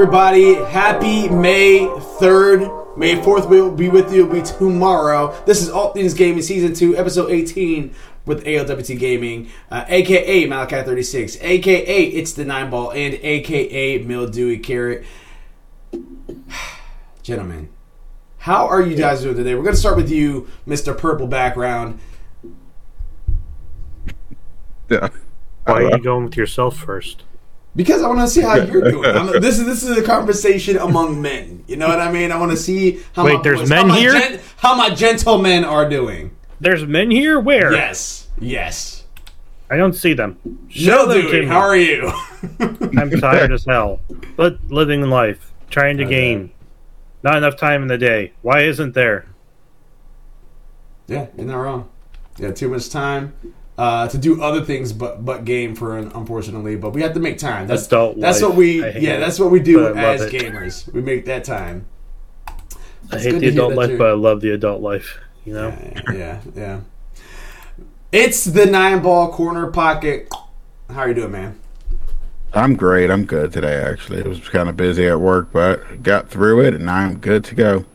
What is up, everybody? Happy May 3rd. May 4th We will be with you. Will be tomorrow. This is All Things Gaming Season 2, Episode 18 with ALWT Gaming, uh, aka Malachi 36, aka It's the Nine Ball, and aka Mildewy Carrot. Gentlemen, how are you guys doing today? We're going to start with you, Mr. Purple Background. Yeah. Why are you going with yourself first? Because I want to see how you're doing. I'm, this is this is a conversation among men. You know what I mean? I want to see how Wait, my there's boys- men how my here? gen- how my gentlemen are doing. There's men here. Where? Yes, yes. I don't see them. No, them to dude. How are you? I'm tired as hell, but living life, trying to gain. Not enough time in the day. Why isn't there? yeah, you're not wrong. Yeah, too much time uh, to do other things, but but game for unfortunately. But we have to make time. That's Adult that's life. what we yeah it, that's what we do but I love as it. gamers. We make that time. I hate the adult life, but I love the adult life. You know. Yeah, yeah, yeah. It's the nine ball corner pocket. How are you doing, man? I'm great. I'm good today, actually. It was kind of busy at work, but got through it, and I'm good to go.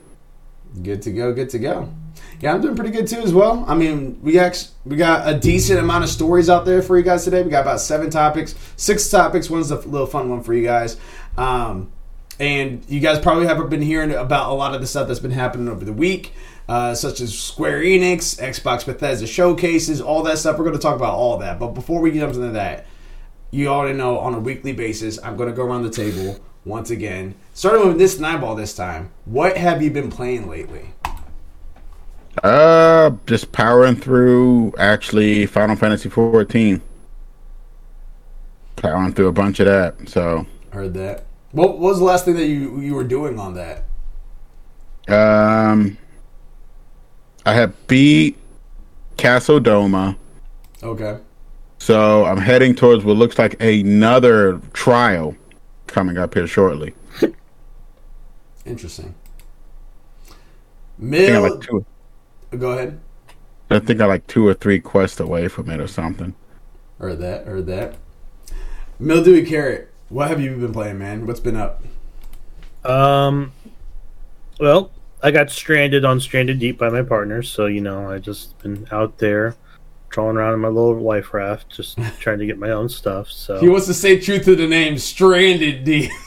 Good to go. Good to go. Yeah, I'm doing pretty good too as well. I mean, we got we got a decent amount of stories out there for you guys today. We got about seven topics, six topics. One's a little fun one for you guys. Um, and you guys probably haven't been hearing about a lot of the stuff that's been happening over the week, uh, such as Square Enix, Xbox Bethesda showcases, all that stuff. We're going to talk about all that. But before we get into that, you already know on a weekly basis, I'm going to go around the table once again, starting with this nine ball this time. What have you been playing lately? Uh, just powering through, actually, Final Fantasy 14. Powering through a bunch of that. So, Heard that. What was the last thing that you you were doing on that? um, I have beat Castle Doma. Okay. So I'm heading towards what looks like another trial coming up here shortly. Interesting. I think I Mill, like two. Go ahead. I think I like two or three quests away from it or something. Heard that. Heard that. Mildewy Carrot. What have you been playing, man? What's been up? Um. Well, I got stranded on Stranded Deep by my partner, so you know I just been out there, trolling around in my little life raft, just trying to get my own stuff. So He wants to say truth to the name, Stranded D.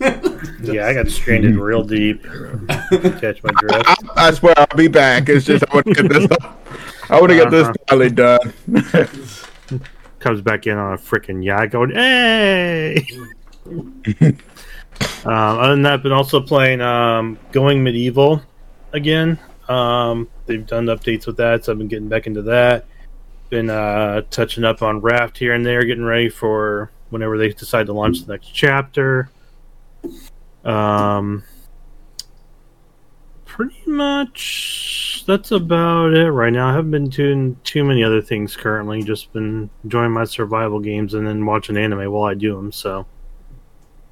yeah, I got stranded real deep. Catch my drift. I, I swear I'll be back. It's just I want to get this. I want to get this Uh-huh. finally done. comes back in on a freaking yacht going, hey! um, other than that, I've been also playing um, Going Medieval again. Um, they've done updates with that, so I've been getting back into that. Been uh, touching up on Raft here and there, getting ready for whenever they decide to launch the next chapter. Um, pretty much that's about it right now. I haven't been doing too many other things currently. Just been enjoying my survival games and then watching anime while I do them. So,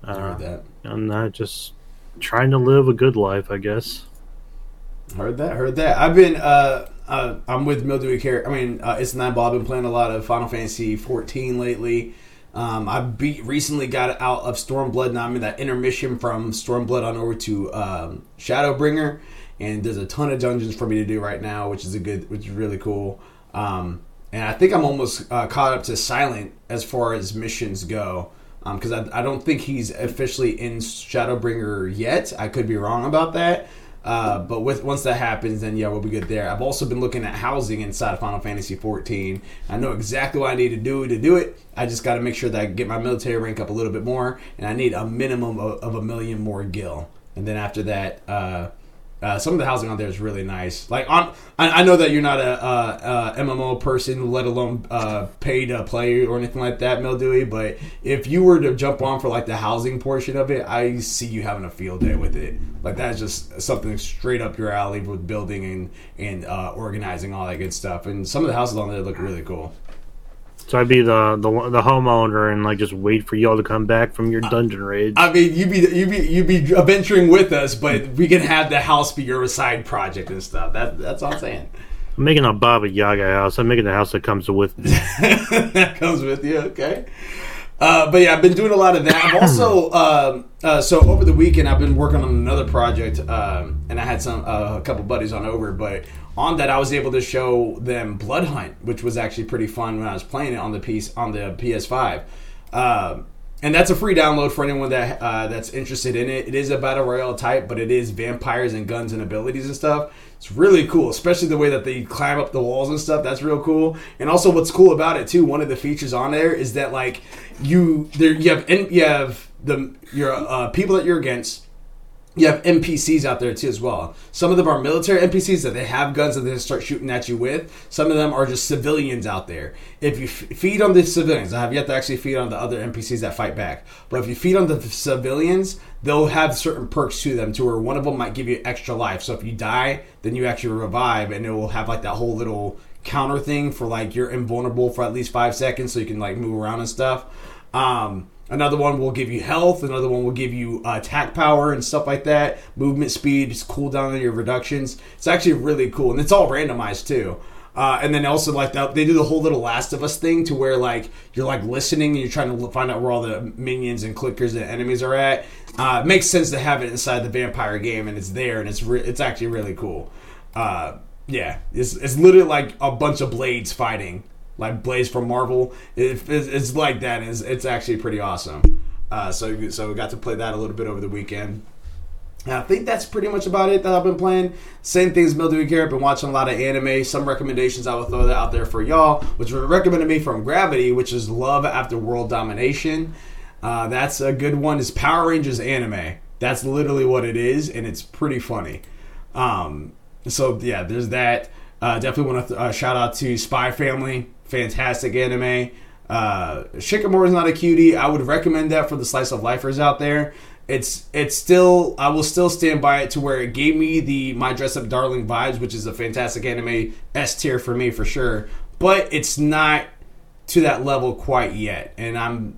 uh, Heard that. I'm not just trying to live a good life, I guess. Heard that. Heard that. I've been. Uh, uh, I'm with Mildewy Care. I mean, uh, it's nine ball. I've been playing a lot of Final Fantasy 14 lately. Um, I beat recently got out of Stormblood. Now I'm in that intermission from Stormblood on over to um, Shadowbringer, and there's a ton of dungeons for me to do right now, which is a good, which is really cool. Um, and I think I'm almost uh, caught up to Silent as far as missions go, because I, I don't think he's officially in Shadowbringer yet. I could be wrong about that. Uh, but with once that happens, then yeah, we'll be good there. I've also been looking at housing inside of Final Fantasy 14. I know exactly what I need to do to do it. I just got to make sure that I get my military rank up a little bit more, and I need a minimum of, of a million more gil. And then after that, uh, uh, some of the housing on there is really nice. Like on, I, know that you're not a, uh uh MMO person, let alone uh, pay to play or anything like that, Mildewy. But if you were to jump on for like the housing portion of it, I see you having a field day with it. Like that's just something straight up your alley with building and and uh, organizing all that good stuff. And some of the houses on there look really cool. So I'd be the the the homeowner and like just wait for y'all to come back from your dungeon raids. I mean, you'd be you'd be you'd be adventuring with us, but we can have the house be your side project and stuff. That that's all I'm saying. I'm making a Baba Yaga house. I'm making a house that comes with me. that comes with you, okay? Uh, but yeah, I've been doing a lot of that. I've also um, uh, so over the weekend, I've been working on another project, um, and I had some uh, a couple buddies on over. But on that, I was able to show them Blood Hunt, which was actually pretty fun when I was playing it on the piece on the PS5. Um, and that's a free download for anyone that uh, that's interested in it. It is a battle royale type, but it is vampires and guns and abilities and stuff. It's really cool, especially the way that they climb up the walls and stuff. That's real cool. And also, what's cool about it too, one of the features on there is that like you there you have you have the your uh, people that you're against. You have NPCs out there too as well. Some of them are military NPCs that they have guns that they start shooting at you with. Some of them are just civilians out there. If you f- feed on the civilians, I have yet to actually feed on the other NPCs that fight back. But if you feed on the civilians, they'll have certain perks to them to where one of them might give you extra life. So if you die, then you actually revive, and it will have like that whole little counter thing for like you're invulnerable for at least five seconds, so you can like move around and stuff. Um, Another one will give you health. Another one will give you uh, attack power and stuff like that. Movement speed, cooldown on your reductions. It's actually really cool, and it's all randomized too. Uh, and then also like that, they do the whole little Last of Us thing to where like you're like listening and you're trying to find out where all the minions and clickers and enemies are at. Uh, it makes sense to have it inside the vampire game, and it's there, and it's re- it's actually really cool. Uh, yeah, it's it's literally like a bunch of blades fighting like Blaze from Marvel. It, it's, it's, like that. It's, it's actually pretty awesome. Uh, so so we got to play that a little bit over the weekend. And I think that's pretty much about it that I've been playing. Same things Mildewy here. I've been watching a lot of anime. Some recommendations I will throw that out there for y'all, which were recommended me from Gravity, which is Love After World Domination. Uh, that's a good one. Is Power Rangers anime. That's literally what it is, and it's pretty funny. Um, so yeah, there's that. Uh, definitely want to th- uh, shout out to Spy Family fantastic anime. Uh, Shikimori is not a cutie. I would recommend that for the slice of lifers out there. It's it's still I will still stand by it to where it gave me the My Dress Up Darling vibes, which is a fantastic anime S tier for me for sure. But it's not to that level quite yet, and I'm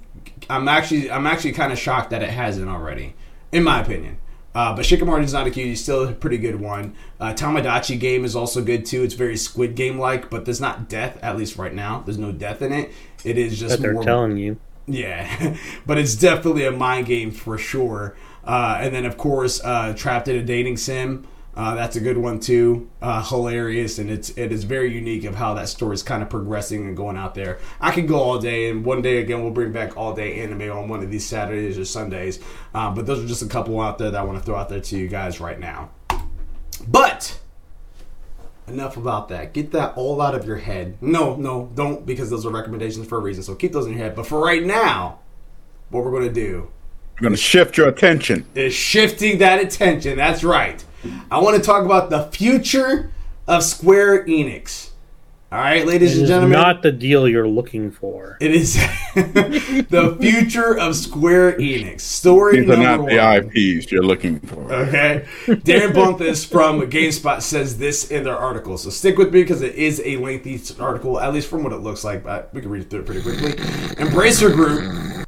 I'm actually I'm actually kind of shocked that it hasn't already, in my opinion. Uh, but Shikimori is not a cutie, still a pretty good one. Uh, Tomodachi game is also good too. It's very Squid Game like, but there's not death, at least right now. There's no death in it. It is just but they're more, telling you. Yeah, but it's definitely a mind game for sure. Uh, and then, of course, uh, Trapped in a Dating Sim. Uh, that's a good one too. Uh, hilarious, and it's it is very unique of how that story is kind of progressing and going out there. I could go all day, and one day again we'll bring back all day anime on one of these Saturdays or Sundays. Um, but those are just a couple out there that I want to throw out there to you guys right now. But enough about that. Get that all out of your head. No, no, don't because those are recommendations for a reason. So keep those in your head. But for right now, what we're going to do we're going to shift your attention. Is shifting that attention. That's right. I want to talk about the future of Square Enix. All right, ladies it and gentlemen. Not the deal you're looking for. It is the future of Square Enix. Story These number are not one. the IPs you're looking for. Okay, Darryn Bonthuys from GameSpot says this in their article. So stick with me because it is a lengthy article, at least from what it looks like. But we can read through it pretty quickly. Embracer Group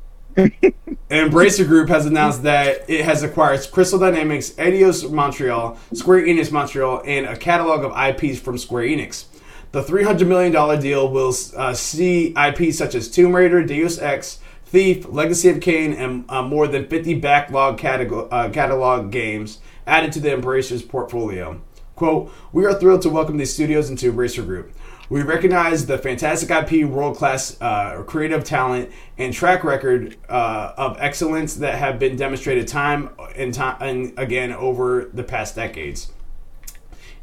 Embracer Group has announced that it has acquired Crystal Dynamics, Eidos Montreal, Square Enix Montreal, and a catalog of IPs from Square Enix. The $300 million deal will uh, see IPs such as Tomb Raider, Deus Ex, Thief, Legacy of Kain, and uh, more than 50 backlog catalog, uh, catalog games added to the Embracer's portfolio. Quote, We are thrilled to welcome these studios into Embracer Group. We recognize the fantastic IP, world class uh, creative talent, and track record uh, of excellence that have been demonstrated time and time and again over the past decades.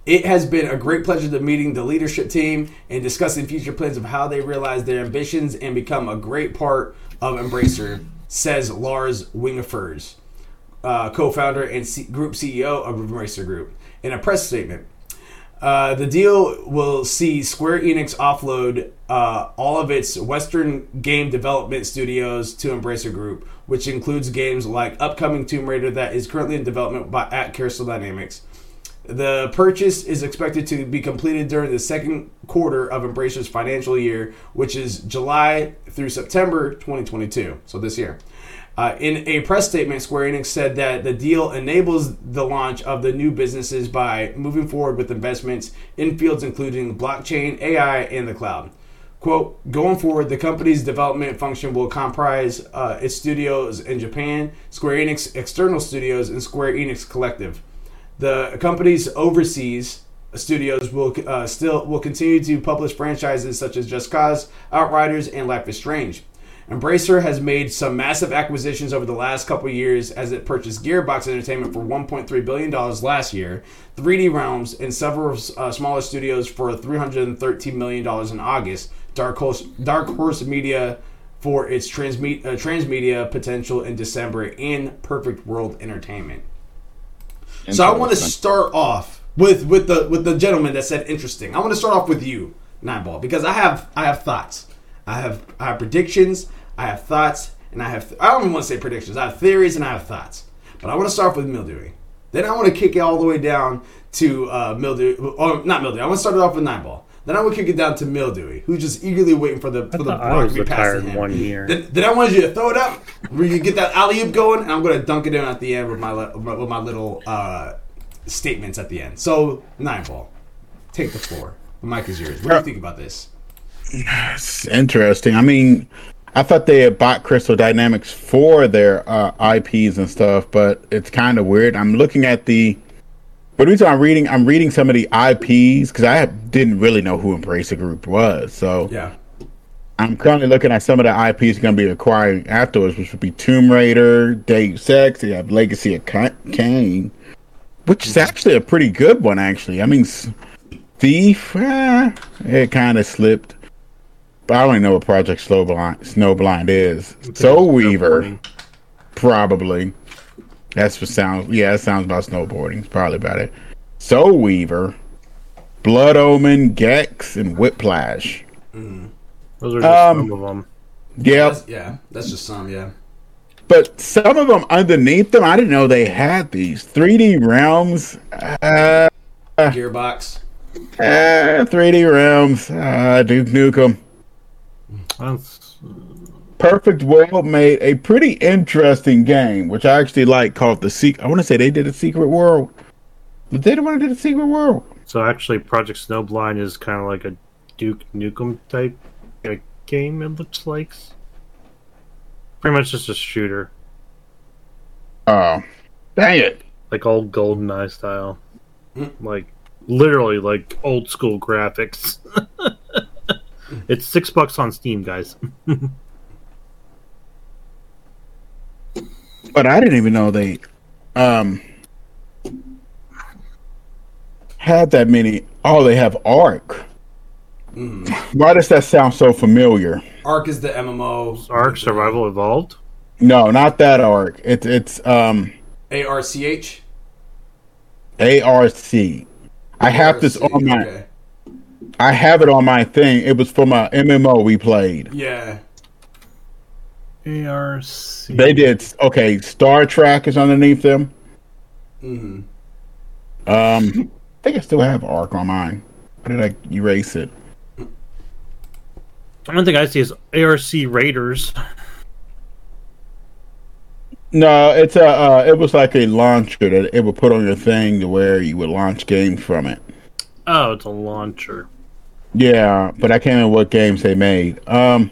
It has been a great pleasure to meeting the leadership team and discussing future plans of how they realize their ambitions and become a great part of Embracer, says Lars Wingefors, uh, co-founder and C- group CEO of Embracer Group, in a press statement. Uh, the deal will see Square Enix offload uh, all of its Western game development studios to Embracer Group, which includes games like upcoming Tomb Raider that is currently in development by at Crystal Dynamics. The purchase is expected to be completed during the second quarter of Embracer's financial year, which is July through September 2022, so this year. Uh, in a press statement, Square Enix said that the deal enables the launch of the new businesses by moving forward with investments in fields including blockchain, AI, and the cloud. Quote, going forward, the company's development function will comprise uh, its studios in Japan, Square Enix external studios, and Square Enix Collective. The company's overseas studios will uh, still will continue to publish franchises such as Just Cause, Outriders, and Life is Strange. Embracer has made some massive acquisitions over the last couple years as it purchased Gearbox Entertainment for 1.3 billion dollars last year, 3D Realms and several uh, smaller studios for 313 million dollars in August. Dark Horse, Dark Horse Media for its transme- uh, transmedia potential in December, and Perfect World Entertainment. So I want to start off with with the with the gentleman that said interesting. I want to start off with you, Nineball, because I have I have thoughts. I have I have predictions. I have thoughts, and I have I don't even want to say predictions. I have theories and I have thoughts. But I want to start with Mildewy. Then I want to kick it all the way down to uh, Mildewy. Or not Mildewy. I want to start it off with Nineball. Then I would kick it down to Mildewy, who's just eagerly waiting for the for the ball to be passed to him. one year. Then, then I wanted you to throw it up, where you get that alley oop going, and I'm going to dunk it in at the end with my with my little uh, statements at the end. So nine ball, take the floor. The mic is yours. What do you think about this? It's interesting. I mean, I thought they had bought Crystal Dynamics for their uh, IPs and stuff, but it's kind of weird. I'm looking at the. But the reason I'm reading, I'm reading some of the IPs because I didn't really know who Embracer Group was. So Yeah, I'm currently looking at some of the IPs going to be acquiring afterwards, which would be Tomb Raider, Deus Ex. You have Legacy of Kain, which is actually a pretty good one. Actually, I mean, Thief, eh, it kind of slipped. But I don't even know what Project Snowblind, Snowblind is. Soul Reaver, probably. That's what sounds. Yeah, that sounds about snowboarding. It's probably about it. Soul Reaver, Blood Omen, Gex, and Whiplash. Those are just Um, some of them. Yeah, that's, yeah, that's just some. Yeah, But some of them underneath them, I didn't know they had these 3D realms. Uh, Gearbox. uh 3D realms. Uh, Duke Nukem. That's, Perfect World made a pretty interesting game, which I actually like, called the Secret. I want to say they did a Secret World. But they don't want to do the Secret World. so actually, Project Snowblind is kind of like a Duke Nukem type uh, game. It looks like pretty much just a shooter, Oh, dang it! like old GoldenEye style, Hmm. like literally like old school graphics. it's six bucks on Steam, guys. But I didn't even know they um had that many. Oh, they have Ark. Why does that sound so familiar? Ark is the MMO. Ark Survival Evolved. No, not that Ark. It's it's um A R C H. ARC. I have this on my. Okay. I have it on my thing. It was from a MMO we played. Yeah. ARC. They did okay. Star Trek is underneath them. hmm Um, I think I still have Arc on mine. Why did I erase it? I don't think I see is ARC Raiders. No, it's a. Uh, it was like a launcher that it would put on your thing to where you would launch games from it. Oh, it's a launcher. Yeah, but I can't remember what games they made. Um,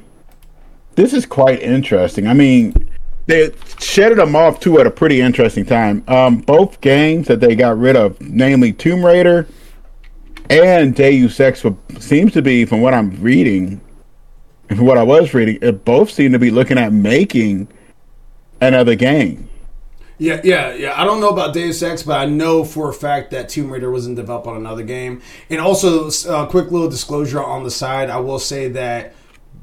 this is quite interesting. I mean, they shedded them off too at a pretty interesting time. Um, both games that they got rid of, namely Tomb Raider and Deus Ex, seems to be, from what I'm reading, and from what I was reading, it both seem to be looking at making another game. Yeah, yeah, yeah. I don't know about Deus Ex, but I know for a fact that Tomb Raider was in develop on another game. And also, uh, quick little disclosure on the side, I will say that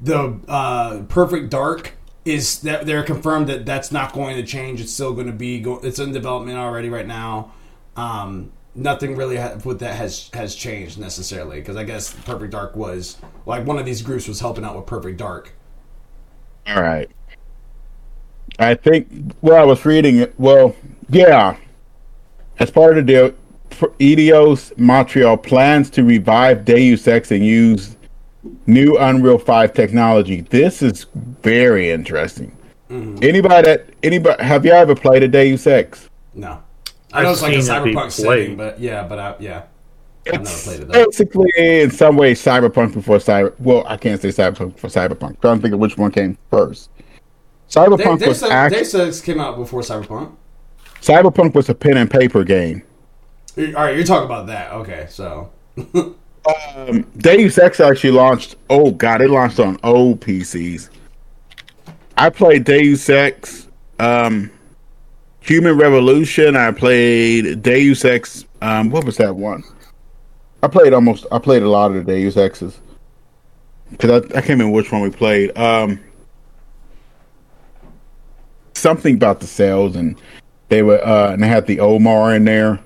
the uh, Perfect Dark is that they're confirmed that that's not going to change. It's still going to be go- it's in development already right now. Um, nothing really ha- with that has has changed necessarily because I guess Perfect Dark was like one of these groups was helping out with Perfect Dark. All right. I think. Well, I was reading it. Well, yeah. As part of the deal, Eidos Montreal plans to revive Deus Ex and use new Unreal Five technology. This is very interesting. Mm-hmm. Anybody that anybody have you ever played a Deus Ex? No, I know I've it's like a seen it be cyberpunk setting, but yeah, but I, yeah. I've never played it. Basically, in some way, Cyberpunk before Cyber. Well, I can't say Cyberpunk before Cyberpunk. I'm trying to think of which one came first. Cyberpunk Day, was Day, act- Six came out before Cyberpunk. Cyberpunk was a pen and paper game. All right, you're talking about that. Okay, so Um, Deus Ex actually launched. Oh god, it launched on old PCs. I played Deus Ex, um, Human Revolution. I played Deus Ex. Um, what was that one? I played almost. I played a lot of the Deus Exes because I, I can't remember which one we played. Um, something about the sales, and they were uh, and they had the Omar in there.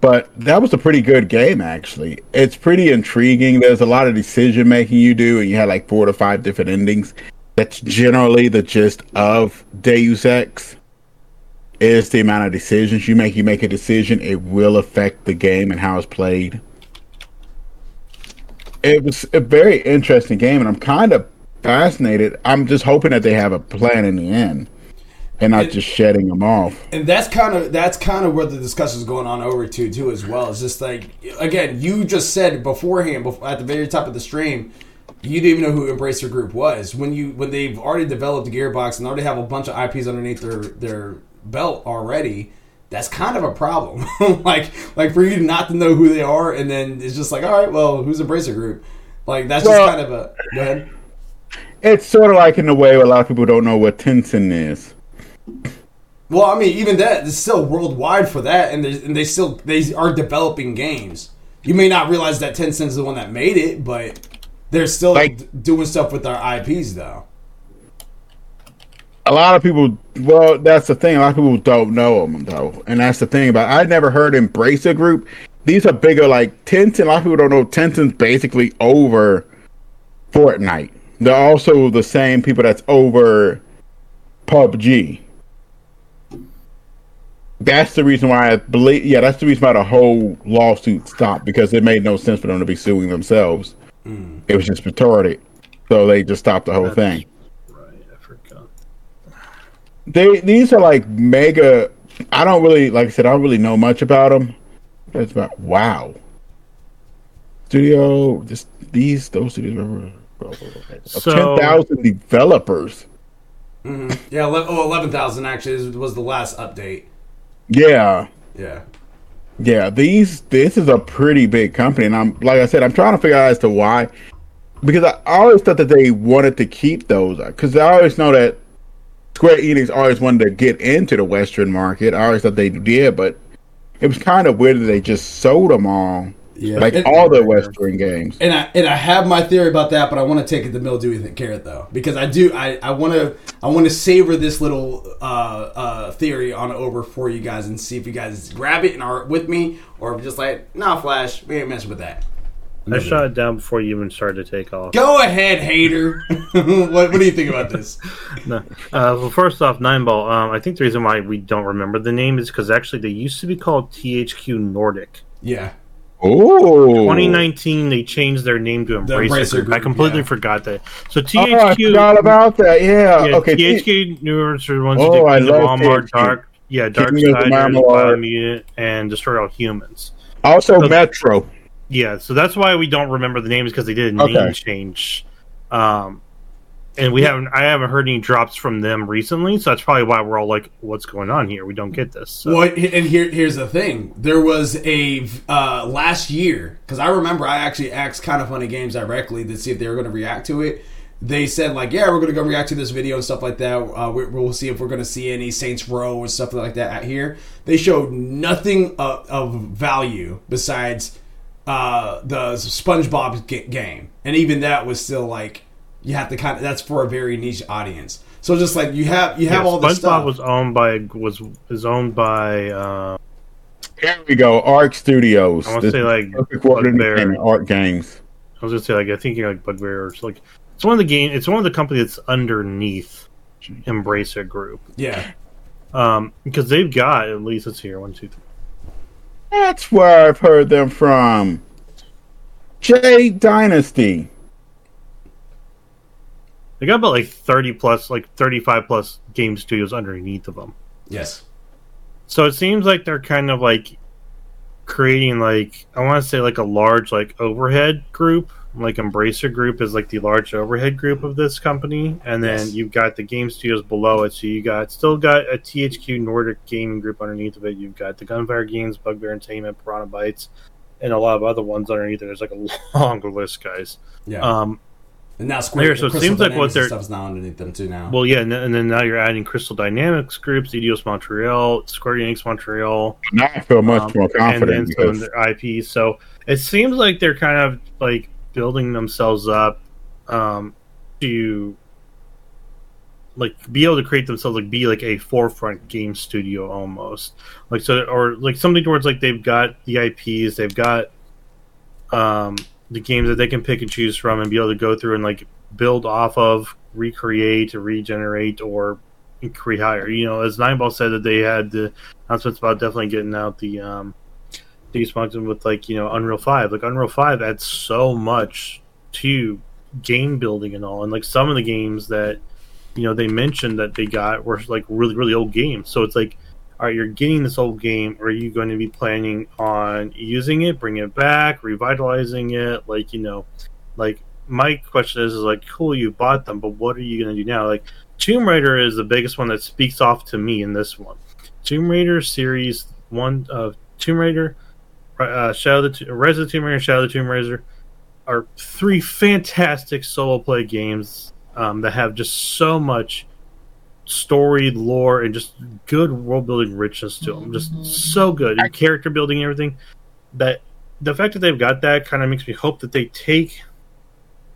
But that was a pretty good game, actually. It's pretty intriguing. There's a lot of decision making you do, and you had like four to five different endings. That's generally the gist of Deus Ex. Is the amount of decisions you make. You make a decision, it will affect the game and how it's played. It was a very interesting game, and I'm kind of fascinated. I'm just hoping that they have a plan in the end, and not It- just shedding them off. and that's kind of that's kind of where the discussion is going on over to too as well. It's just like again, you just said beforehand, before, at the very top of the stream, you didn't even know who Embracer Group was when you when they've already developed the Gearbox and already have a bunch of IPs underneath their their belt already. That's kind of a problem. like like for you not to know who they are, and then it's just like, all right, well, who's Embracer Group? Like that's Well- just kind of a go ahead. It's sort of like in a way where a lot of people don't know what Tencent is. Well, I mean, even that is still worldwide for that, and, and they still they are developing games. You may not realize that Tencent is the one that made it, but they're still Like- d- doing stuff with their IPs, though. A lot of people, well, that's the thing. A lot of people don't know them though, and that's the thing about. I never heard Embracer Group. These are bigger, like Tencent. A lot of people don't know Tencent's basically over Fortnite. They're also the same people that's over PUBG. That's the reason why I believe. Yeah, that's the reason why the whole lawsuit stopped because it made no sense for them to be suing themselves. Hmm. It was just retarded, so they just stopped the whole thing. Right, I forgot. they these are like mega i don't really like i said i don't really know much about them it's about wow studio just these those studios are So- 10,000 developers. Mm-hmm. Yeah, ele- oh, 11,000 actually is- was the last update. yeah. Yeah. yeah these this is a pretty big company and i'm like i said i'm trying to figure out as to why because i always thought that they wanted to keep those uh, because i always know that square enix always wanted to get into the western market. I always thought they did but it was kind of weird that they just sold them all Yeah. like And- all the western games And I and I have my theory about that, but I want to take it to mildewy th- carrot though, because I do I I want to I want to savor this little uh, uh, theory on over for you guys and see if you guys grab it and are with me, or just like, nah, Flash, we ain't messing with that. I shot it down before you even started to take off. Go ahead, hater. what, what do you think about this? No. Uh, well, first off, Nine Ball. Um, I think the reason why we don't remember the name is because actually they used to be called THQ Nordic. Yeah, oh 2019, they changed their name to Embracer, Embracer Group. I completely yeah. forgot that. So THQ. oh, I THQ, forgot about that yeah, yeah, okay THQ News are the ones Oh, who did Kingdom love Walmart, THQ. Dark, yeah, Dark Kingdom of the Siders, and Destroy All Humans. also So- metro Yeah, so that's why we don't remember the names because they did a name Okay. change. Um, and we haven't, I haven't heard any drops from them recently, so that's probably why we're all like, "What's going on here? We don't get this." So. Well, and here, here's the thing. There was a uh, last year because I remember I actually asked kind of funny games directly to see if they were going to react to it. They said like, "Yeah, we're going to go react to this video and stuff like that. Uh, we, we'll see if we're going to see any Saints Row and stuff like that out here." They showed nothing of, of value besides uh, the SpongeBob g- game, and even that was still like you have to kind of that's for a very niche audience. So just like you have you have Yeah, all this SpongeBob stuff. was owned by was is owned by uh, here we go arc studios I want to say like Bugbear. art games I was gonna say like I think you're like Bugbear or it's like it's one of the game it's one of the company that's underneath Embracer Group yeah. um because they've got at least let's see here one two three that's where i've heard them from j dynasty they got about like thirty plus like thirty five plus game studios underneath of them. Yes. So it seems like they're kind of like creating like I want to say like a large like overhead group, like Embracer Group is like the large overhead group of this company, and then Yes. you've got the game studios below it. So you got still got a THQ Nordic gaming group underneath of it. You've got the Gunfire Games, Bugbear Entertainment, Piranha Bytes, and a lot of other ones underneath it. There's like a long list, guys. Yeah. Um, and now Square, there, so it Crystal seems like what they're- stuff's now underneath them too now. well, yeah, and, then- and then now you're adding Crystal Dynamics groups, Eidos Montreal, Square Enix Montreal, Now I feel much Um, more and confident then some their IPs. So it seems like they're kind of like building themselves up um, to like be able to create themselves like be like a forefront game studio almost like so or like something towards like they've got the IPs they've got um the games that they can pick and choose from and be able to go through and like build off of recreate regenerate or create higher you know as Nineball said that they had the announcements about definitely getting out the um these functions with like you know Unreal Five. Like Unreal Five adds so much to game building and all, and like some of the games that you know they mentioned that they got were like really really old games. So it's like, right, you're getting this old game. or Are you going to be planning on using it, bringing it back, revitalizing it? Like you know, like my question is, is like, cool, you bought them, but what are you going to do now? Like Tomb Raider is the biggest one that speaks off to me in this one. Tomb Raider series one of Tomb Raider, uh, Shadow of the T- Rise of the Tomb Raider, Shadow of the Tomb Raider are three fantastic solo play games um, that have just so much story, lore, and just good world building richness to them. Just so good and character building and everything. That the fact that they've got that kind of makes me hope that they take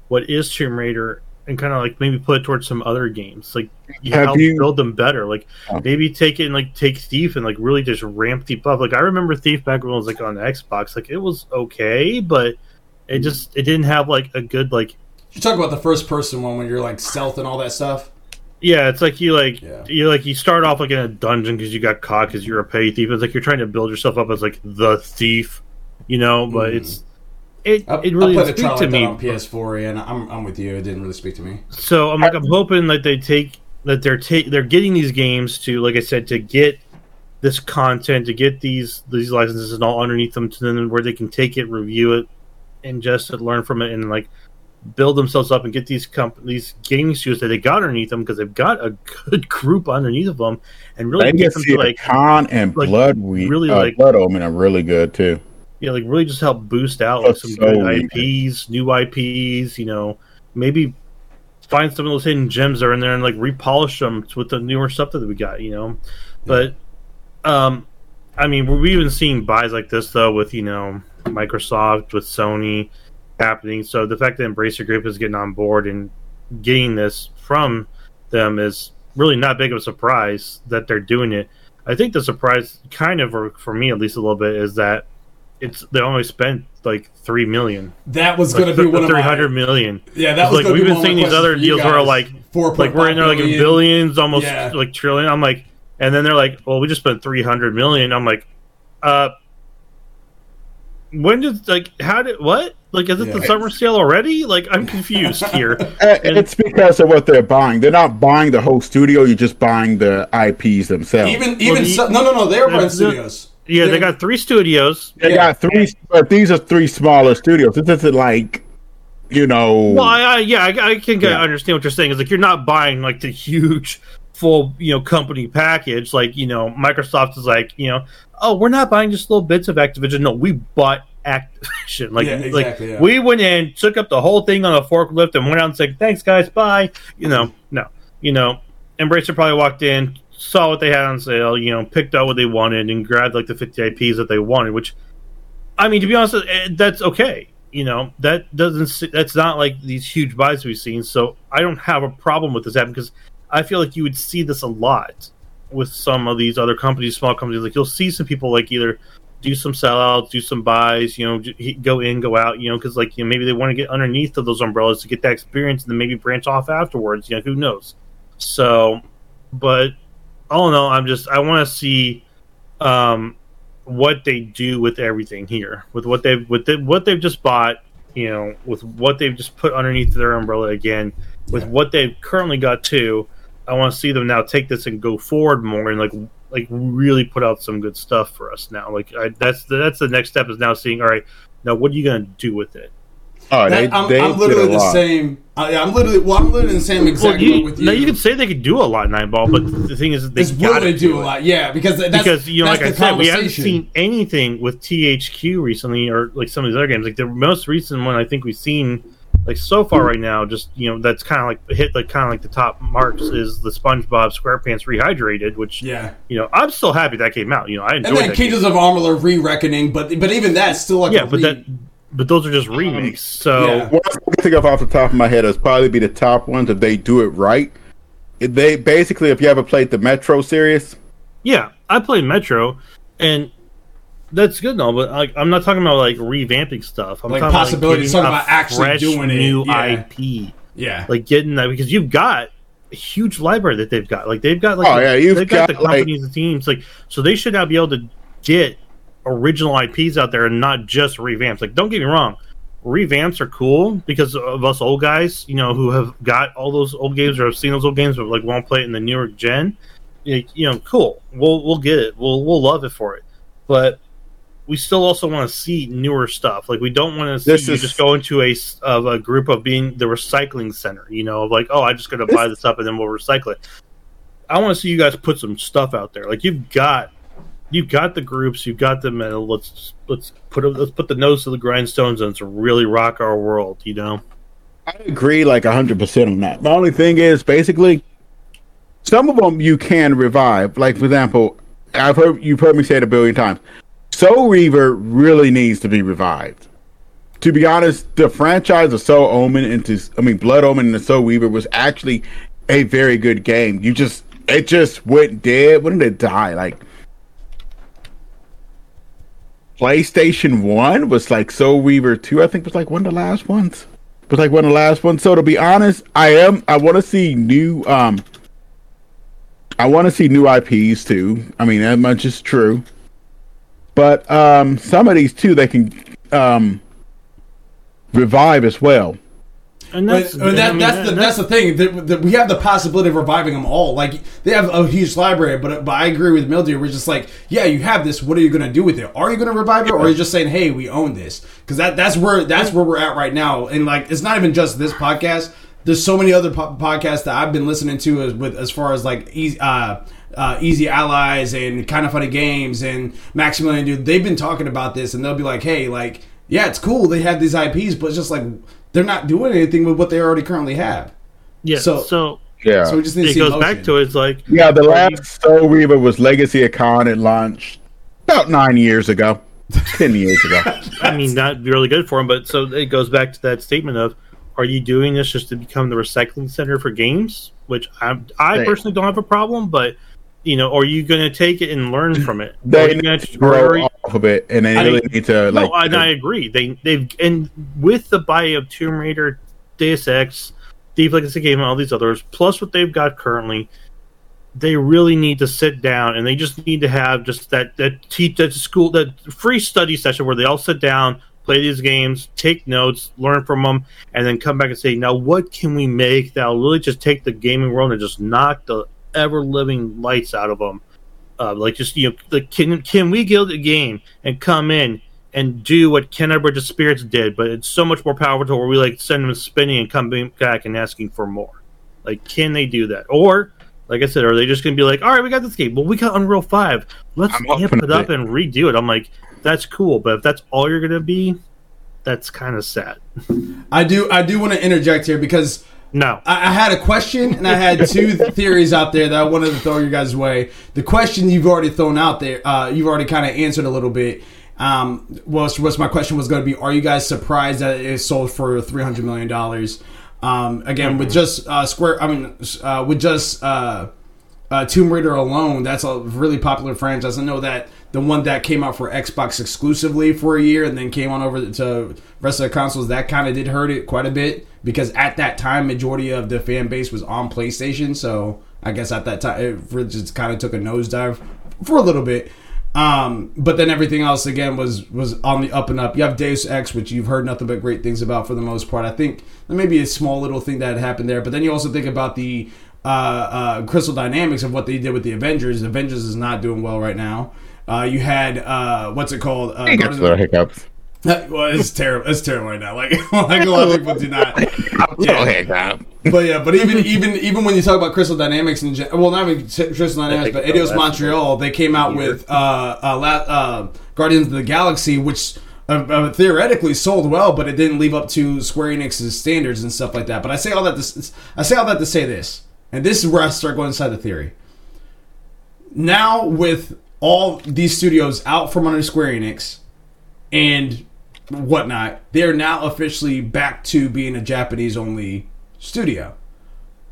what is Tomb Raider and kind of like maybe put it towards some other games, like you Have help you- build them better. Like Oh. maybe take it and like take Thief and like really just ramp Thief up. Like I remember Thief back when it was like on Xbox, like it was okay, but it just it didn't have like a good like you talk about the first person one when you're like stealth and all that stuff. Yeah, it's like you like Yeah. you like you start off like in a dungeon because you got caught because you're a petty thief. It's like you're trying to build yourself up as like the thief, you know. But Mhm. it's it I, it really I played didn't speak to me. on PS4, and I'm I'm with you. It didn't really speak to me. So I'm like I'm hoping that they take that they're take they're getting these games to like I said to get this content to get these these licenses and all underneath them to then where they can take it, review it, ingest it, learn from it, and like build themselves up and get these comp- these gaming studios that they got underneath them because they've got a good group underneath of them and really get them to like Con and like, Blood we really, uh, like- Blood Omen are really good too. yeah, like really just help boost out like some so good weird. IPs, new IPs. You know, maybe find some of those hidden gems that are in there and like repolish them with the newer stuff that we got. You know, but um, I mean, we've even seen buys like this though with you know Microsoft with Sony happening. So the fact that Embracer Group is getting on board and getting this from them is really not big of a surprise that they're doing it. I think the surprise, kind of, or for me at least a little bit, is that it's they only spent like three million, That was like going to be one of three hundred million. Yeah, that was like we've be been one of my seeing these other deals where like Four like we're in there like in billions, almost Yeah. like trillion. I'm like, and then they're like, well, we just spent three hundred million. I'm like, uh, when did like how did what like is it the summer sale already? Like I'm confused here. Uh, And- it's because of what they're buying. They're not buying the whole studio. You're just buying the IPs themselves. Even even the- so, no no no They're the- buying the- studios. Yeah, they They're- got three studios. they yeah. got three, but these are three smaller studios. This isn't like, you know, Well, I, I, yeah, I, I can Yeah. understand what you're saying. Is like you're not buying like the huge full you know company package. Like you know, Microsoft is like you know, oh, we're not buying just little bits of Activision. No, we bought Activision. Like Yeah, like yeah. we went in, took up the whole thing on a forklift, and went out and said, "Thanks, guys, bye." You know, no, you know, Embracer probably walked in, saw what they had on sale, you know, picked out what they wanted, and grabbed like the 50 IPs that they wanted. Which, I mean, to be honest, eh, that's okay. You know, that doesn't. That's not like these huge buys we've seen. So I don't have a problem with this happening because I feel like you would see this a lot with some of these other companies, small companies. Like you'll see some people like either do some sellouts, do some buys, you know, go in, go out, you know, because like you know maybe they want to get underneath of those umbrellas to get that experience, and then maybe branch off afterwards. You know, who knows? So, but all in all, I'm just I want to see um, what they do with everything here, with what they've with the, what they've just bought, you know, with what they've just put underneath their umbrella again, with Yeah. what they've currently got too. I want to see them now take this and go forward more and like like really put out some good stuff for us now. Like I, that's the, that's the next step is now seeing. All right, now what are you gonna do with it? Oh, That- they, I'm, they I'm literally the lot. same. I, I'm literally well, I'm literally the same exact well, you, with you. now you can say they could do a lot in nine ball, but the thing is, that they gotta they do it. a lot? Yeah, because that's, because you know, that's like I said, we haven't seen anything with THQ recently, or like some of these other games. Like the most recent one, I think we've seen, like so far hmm. right now, just you know, that's kind of like hit like kind of like the top marks is the SpongeBob SquarePants Rehydrated, which Yeah, you know, I'm still happy that came out. You know, I and enjoyed then that. Kingdoms game. of Amalur re-reckoning, but but even that's still like yeah, a but re- that, but those are just um, remakes. So yeah. One I think of off the top of my head is probably be the top ones if they do it right. If they basically, if you ever played the Metro series, Yeah, I played Metro, and that's good and all, but like, I'm not talking about like revamping stuff. I'm Like talking possibilities, getting talking about actually fresh doing it, new yeah. IP, yeah, like getting that because you've got a huge library that they've got. Like they've got like Oh, yeah, you've they've got, got, the like- companies and teams like so they should now be able to get original IPs out there and not just revamps. Like don't get me wrong. Revamps are cool because of us old guys, you know, who have got all those old games or have seen those old games, but like won't play it in the newer gen you you know, cool. We'll we'll get it. We'll we'll love it for it. But we still also want to see newer stuff. Like we don't want to see you is- just go into a of a group of being the recycling center. You know, of like oh, I'm just going to buy this up and then we'll recycle it. I want to see you guys put some stuff out there. Like you've got you've got the groups, you've got the metal. Let's let's put a, let's put the nose to the grindstones and let's really rock our world. You know. I agree like hundred percent on that. The only thing is, basically, some of them you can revive. Like for example, I've heard you've heard me say it a billion times. Soul Reaver really needs to be revived. To be honest, the franchise of Soul Omen into I mean Blood Omen and the Soul Reaver was actually a very good game. You just it just went dead. When did it die? Like PlayStation One was like Soul Reaver Two. I think was like one of the last ones. Was like one of the last ones. So to be honest, I am. I want to see new. Um, I want to see new IPs too. I mean, that much is true. But um, some of these too, they can um, revive as well. And that's I mean, that, I mean, that's the that- that's the thing. That, that we have the possibility of reviving them all. Like they have a huge library, but but I agree with Mildew. We're just like, yeah, you have this. What are you going to do with it? Are you going to revive it, or are you just saying, hey, we own this? Because that that's where that's where we're at right now. And like, it's not even just this podcast. There's so many other po- podcasts that I've been listening to as with as far as like easy. Uh, uh, Easy Allies and Kind of Funny Games and Maximilian Dood, they've been talking about this and they'll be like, hey, like, yeah, it's cool. They have these IPs, but it's just like they're not doing anything with what they already currently have. yeah. so- So, Yeah. So we just need to it see goes motion. back to it. It's like yeah, the Are you- last Soul Reaver was Legacy of Kain at launch about nine years ago, ten years ago. I mean, not really good for him. But so it goes back to that statement of, are you doing this just to become the recycling center for games? Which I, I Right. personally don't have a problem, but you know, are you going to take it and learn from it? They you need to grow off of it, and they I really need to like. no, and I agree. They they've and with the buy of Tomb Raider, Deus Ex, Thief Legacy Game, and all these others, plus what they've got currently, they really need to sit down and they just need to have just that that teach that school that free study session where they all sit down, play these games, take notes, learn from them, and then come back and say, now what can we make that'll really just take the gaming world and just knock the ever living lights out of them. Uh, like just you know, like can can we get a game and come in and do what Kena Bridge of Spirits did, but it's so much more powerful where we like send them spinning and come back and asking for more. Like, can they do that? Or, like I said, are they just going to be like, all right, we got this game. Well, we got Unreal Five. Let's amp it up it. and redo it. I'm like, that's cool, but if that's all you're going to be, that's kind of sad. I do I do want to interject here because No, I, I had a question and I had two theories out there that I wanted to throw your guys' way. The question you've already thrown out there, uh, you've already kind of answered a little bit. Um, was what's my question was going to be? Are you guys surprised that it sold for three hundred million dollars? Um, again, with just uh, Square, I mean, uh, with just uh, uh, Tomb Raider alone, that's a really popular franchise. I know that the one that came out for Xbox exclusively for a year and then came on over to rest of the consoles, that kind of did hurt it quite a bit because at that time, majority of the fan base was on PlayStation. So I guess at that time, it just kind of took a nosedive for a little bit. Um, but then everything else again was was on the up and up. You have Deus Ex, which you've heard nothing but great things about for the most part. I think there may be a small little thing that happened there, but then you also think about the uh, uh, Crystal Dynamics of what they did with the Avengers. Avengers is not doing well right now. Uh, you had uh, what's it called? Uh, Hiccups, little hiccups. well, it's terrible. It's terrible right now. Like, like a lot of people do not. Little hiccup. But yeah, but even even even when you talk about Crystal Dynamics and gen- well, not even Crystal Dynamics, but that's Montreal, they came out year. with uh, uh, uh, Guardians of the Galaxy, which. Uh, uh, theoretically sold well, but it didn't live up to Square Enix's standards and stuff like that. But I say all that. To, I say all that to say this, and this is where I start going inside the theory. Now with all these studios out from under Square Enix and whatnot, they are now officially back to being a Japanese only studio.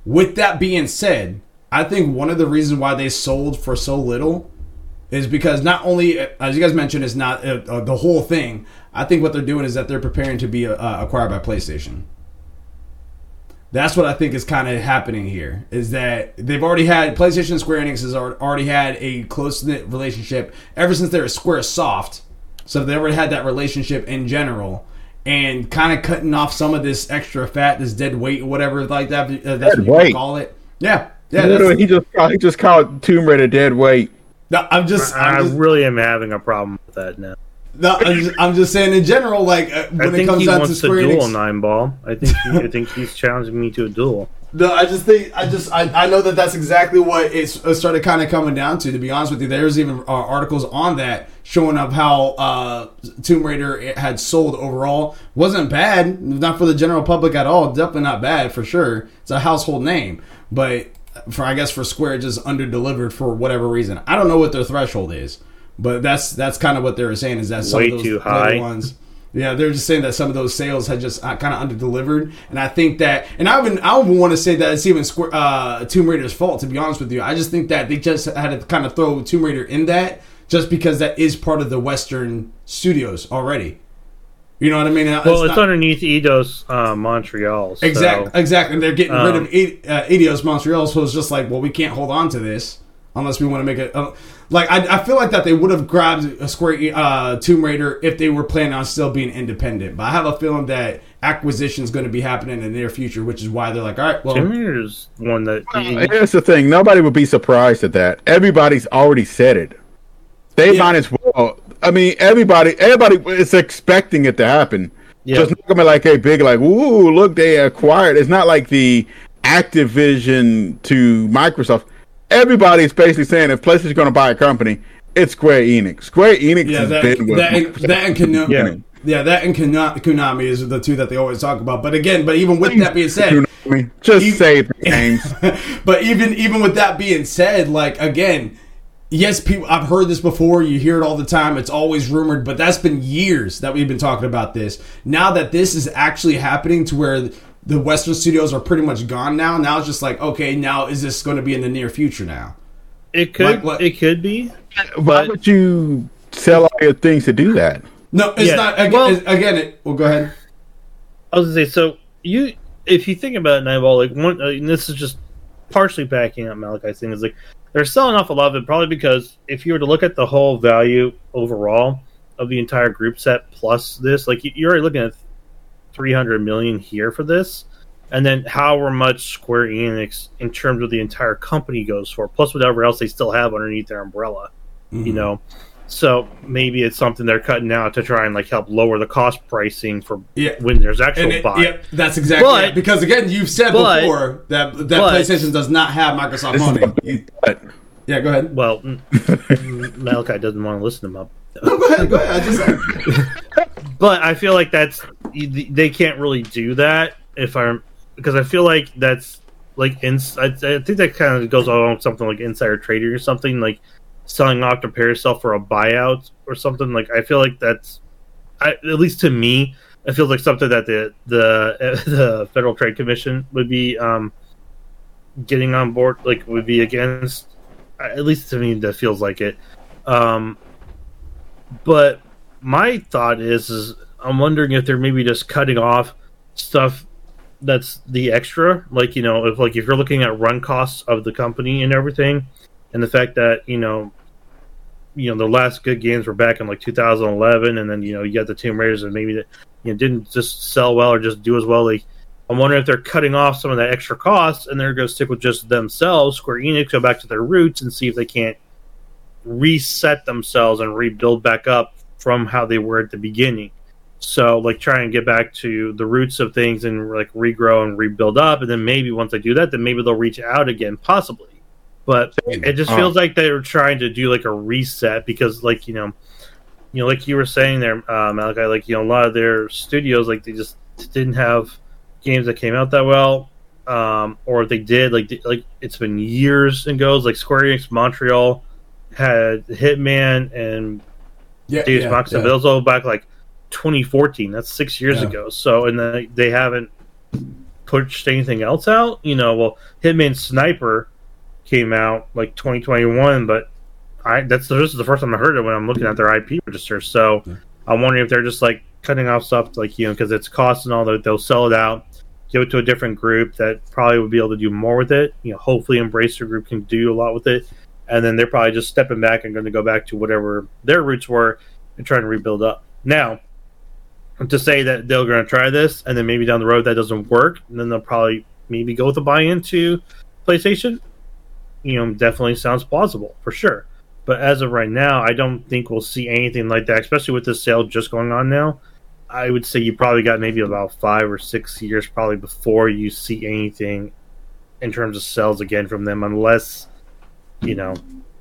With that being said, I think one of the reasons why they sold for so little is because not only, as you guys mentioned, it's not uh, uh, the whole thing. I think what they're doing is that they're preparing to be uh, acquired by PlayStation. That's what I think is kind of happening here. Is that they've already had PlayStation Square Enix has already had a close knit relationship ever since they were Square Soft. So they've already had that relationship in general, and kind of cutting off some of this extra fat, this dead weight, whatever like that. Uh, that's Dead what you weight? call it. Yeah, yeah. Literally, he just called, he just called Tomb Raider dead weight. no, I'm just, I I'm just, really am having a problem with that now. No, I'm just, I'm just saying in general, like uh, when it comes down to Square duel Enix. nine ball. I think he, I think he's challenging me to a duel. No, I just think I just I, I know that that's exactly what it started kind of coming down to. To be honest with you, there's even uh, articles on that showing up how uh, Tomb Raider had sold overall wasn't bad, not for the general public at all. Definitely not bad for sure. It's a household name, but for I guess for Square, just under delivered for whatever reason. I don't know what their threshold is, but that's that's kind of what they were saying is that some Way of those too other high. ones. Yeah, they're just saying that some of those sales had just uh, kind of under delivered, and I think that, and I even I even want to say that it's even Square, uh, Tomb Raider's fault. To be honest with you, I just think that they just had to kind of throw Tomb Raider in that just because that is part of the Western studios already. You know what I mean? Well, it's, not- underneath Eidos uh, Montreal. So, Exactly, exactly. And they're getting rid Um, of Ed- uh, Montreal, so it's just like, well, we can't hold on to this unless we want to make it. Uh, like, I, I feel like that they would have grabbed a Square uh, Tomb Raider if they were planning on still being independent. But I have a feeling that acquisition is going to be happening in the near future, which is why they're like, all right, well, Tomb Raider's one that Here's the thing: nobody would be surprised at that. Everybody's already said it. They Yeah. might as well. I mean, everybody, everybody is expecting it to happen. Yeah. So it's not gonna be like a big like, ooh, look, they acquired. It's not like the Activision to Microsoft. Everybody's basically saying if PlayStation's gonna buy a company, it's Square Enix. Square Enix yeah, has that, been with that, and, Microsoft. that and Konami. Yeah. Yeah. that and Kona- Konami is the two that they always talk about. But again, but even with that being said, You know what I mean? Just You- say the names. but even even with that being said, like again, yes, people I've heard this before. You hear it all the time. It's always rumored, but that's been years that we've been talking about this. Now that this is actually happening to where the Western studios are pretty much gone now. Now it's just like, okay, now is this going to be in the near future now? it could Like what- it could be. Why would you sell all your things to do that? No, it's Yeah, not. Again, well- it's- again it, well, go ahead. I was gonna say so. You, if you think about it, Nineball, like one, uh, and this is just partially backing up Malachi's thing. Is like they're selling off a lot of it, probably because if you were to look at the whole value overall of the entire group set plus this, like you- you're already looking at three hundred million here for this, and then however much Square Enix in terms of the entire company goes for, plus whatever else they still have underneath their umbrella, you mm-hmm. know. So maybe it's something they're cutting out to try and like help lower the cost pricing for Yeah. when there's actual And it, buy. yep, that's exactly But- it. Because again, you've said but- before that that but- PlayStation does not have Microsoft money. a big but. Yeah, go ahead. Well, Malachi doesn't want to listen to him. Go ahead. Go ahead. I just But I feel like that's they can't really do that if I'm because I feel like that's like ins. I, I think that kind of goes along with something like insider trading or something like selling off to prepare yourself for a buyout or something. Like I feel like that's I, at least to me, it feels like something that the the the Federal Trade Commission would be um getting on board. Like would be against. At least to me, that feels like it. Um, but my thought is, is I'm wondering if they're maybe just cutting off stuff that's the extra, like you know, if like if you're looking at run costs of the company and everything, and the fact that you know, you know, the last good games were back in like 2011, and then you know you got the Tomb Raiders and maybe that you know didn't just sell well or just do as well. Like I'm wondering if they're cutting off some of that extra cost, and they're going to stick with just themselves, Square Enix, go back to their roots and see if they can't reset themselves and rebuild back up from how they were at the beginning. So, like, try and get back to the roots of things and like regrow and rebuild up, and then maybe once they do that, then maybe they'll reach out again, possibly. But it just feels like they're trying to do like a reset because, like, you know, you know, like you were saying there, uh, Malachi, like you know, a lot of their studios, like they just didn't have games that came out that well, um, or if they did, like like it's been years and goes. Like Square Enix Montreal had Hitman and Yeah, Deus yeah, Ex, yeah. and those all back like 2014. That's six years Yeah. ago. So and they, they haven't pushed anything else out. You know, well, Hitman Sniper came out like 2021, but I that's this is the first time I heard it when I'm looking at their IP register. So I'm wondering if they're just like cutting off stuff like you know because it's cost and all that they'll sell it out. Give it to a different group that probably would be able to do more with it. You know, hopefully Embracer Group can do a lot with it, and then they're probably just stepping back and going to go back to whatever their roots were and trying to rebuild up. Now, to say that they're going to try this and then maybe down the road that doesn't work, and then they'll probably maybe go with a buy-in to PlayStation. You know, definitely sounds plausible for sure. But as of right now, I don't think we'll see anything like that, especially with this sale just going on now. I would say you probably got maybe about five or six years probably before you see anything in terms of sales again from them, unless you know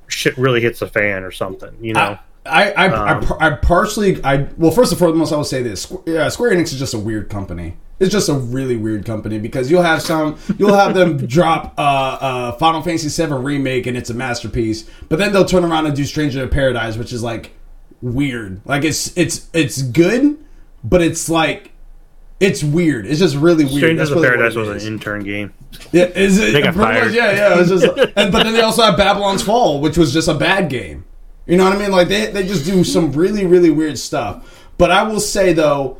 shit really hits the fan or something. You know, I I, I, Um, I, I partially I well first and foremost I will say this Squ- yeah, Square Enix is just a weird company. It's just a really weird company because you'll have some you'll have them drop uh, uh, Final Fantasy VII remake and it's a masterpiece, but then they'll turn around and do Stranger in Paradise, which is like weird. Like it's it's it's good, but it's like it's weird. It's just really weird. Strangers of really Paradise was an intern game. Yeah, is it? They got pretty much, yeah, yeah. It was just, and, but then they also have Babylon's Fall, which was just a bad game. You know what I mean? Like they they just do some really really weird stuff. But I will say though,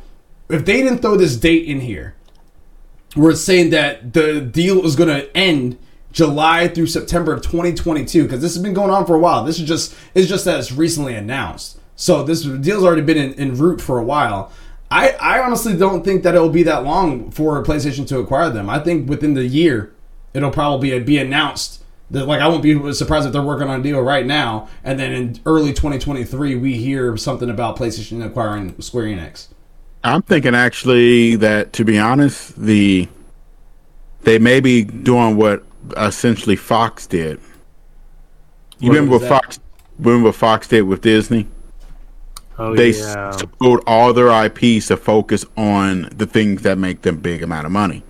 if they didn't throw this date in here, where it's saying that the deal is going to end July through September of 2022, because this has been going on for a while. This is just it's just that it's recently announced. So this deal's already been in, in route for a while. I, I honestly don't think that it'll be that long for PlayStation to acquire them. I think within the year, it'll probably be announced. That, like I won't be surprised if they're working on a deal right now, and then in early 2023 we hear something about PlayStation acquiring Square Enix. I'm thinking actually that to be honest, the they may be doing what essentially Fox did. You What remember what? Fox remember what Fox did with Disney? Oh They yeah, sold all their IPs to focus on the things that make them big amount of money.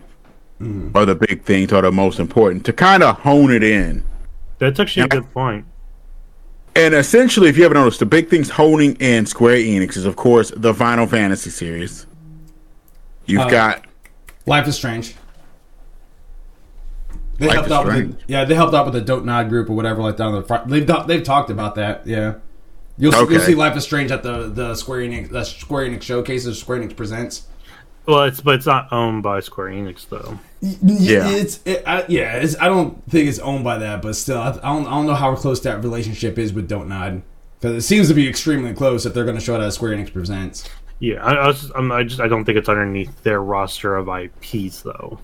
Mm-hmm. Or the big things are the most important to kind of hone it in. that's actually a good point. And essentially, if you haven't noticed, the big things honing in Square Enix is, of course, the Final Fantasy series. You've Uh, got Life is Strange. They Life helped is out with Strange. the, yeah, they helped out with the Don't Nod group or whatever like that. On the front. They've they've talked about that. Yeah, you'll see, you'll see Life is Strange at the the Square Enix the Square Enix showcases. Square Enix presents. Well, it's but it's not owned by Square Enix though. Yeah, Yeah. it's it, I, yeah. It's, I don't think it's owned by that, but still, I, I don't I don't know how close that relationship is with Don't Nod because it seems to be extremely close if they're going to show it at Square Enix presents. Yeah, I, I, was, I'm, I just I don't think it's underneath their roster of IPs though.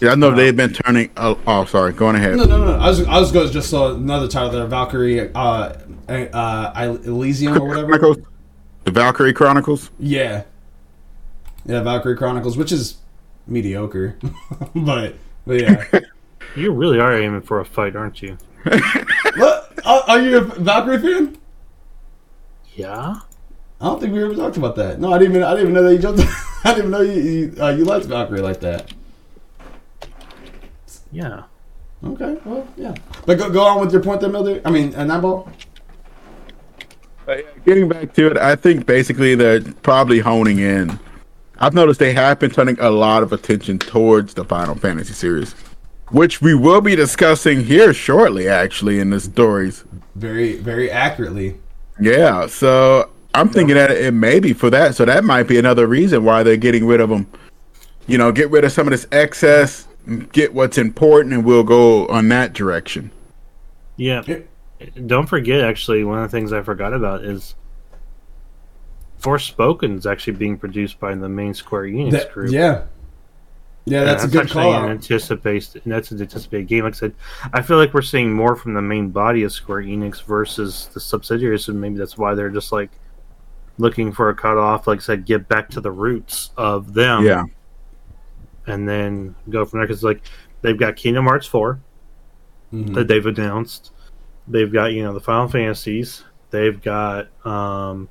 Yeah, I know they've been turning. Oh, oh, sorry. Going ahead. No, no, no. I was I was going to just saw another title there, Valkyrie, uh, uh, Elysium or whatever. Chronicles, the Valkyrie Chronicles. Yeah. Yeah, Valkyrie Chronicles, which is mediocre. but but yeah. You really are aiming for a fight, aren't you? what? Are, are you a Valkyrie fan? Yeah. I don't think we ever talked about that. No, I didn't even I didn't even know that you jumped I didn't even know you you, uh, you liked Valkyrie like that. Yeah. Okay, well, yeah. But go, go on with your point there, Milder. I mean, and that ball. Uh, getting back to it, I think basically they're probably honing in. I've noticed they have been turning a lot of attention towards the Final Fantasy series, which we will be discussing here shortly, actually, in the stories. Very, very accurately. Yeah, so I'm thinking that it may be for that. So that might be another reason why they're getting rid of them. You know, get rid of some of this excess, get what's important, and we'll go on that direction. Yeah. Yeah. Don't forget, actually, one of the things I forgot about is Forspoken is actually being produced by the main Square Enix That- group. yeah. Yeah, that's a good actually call. an out. anticipated. That's an anticipated game. Like I said, I feel like we're seeing more from the main body of Square Enix versus the subsidiaries, and maybe that's why they're just like looking for a cutoff. Like I said, get back to the roots of them. Yeah. and then go from there. Because like they've got Kingdom Hearts 4 Mhm. that they've announced. They've got you know the Final Fantasies. They've got um,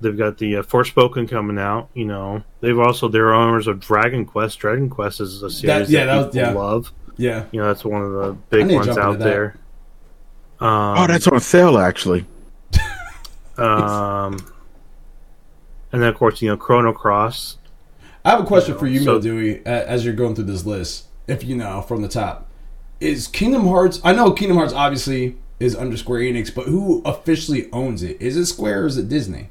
they've got the uh, Forspoken coming out. You know they've also they're owners of Dragon Quest. Dragon Quest is a series yeah, that, that was- people yeah. love. Yeah, You know that's one of the big ones out there. Um, Oh, that's on sale actually. um, and then of course you know Chrono Cross. I have a question for you, So- Mil Dewey, as you're going through this list. If you know from the top, is Kingdom Hearts? I know Kingdom Hearts obviously is under Square Enix, but who officially owns it? Is it Square or is it Disney?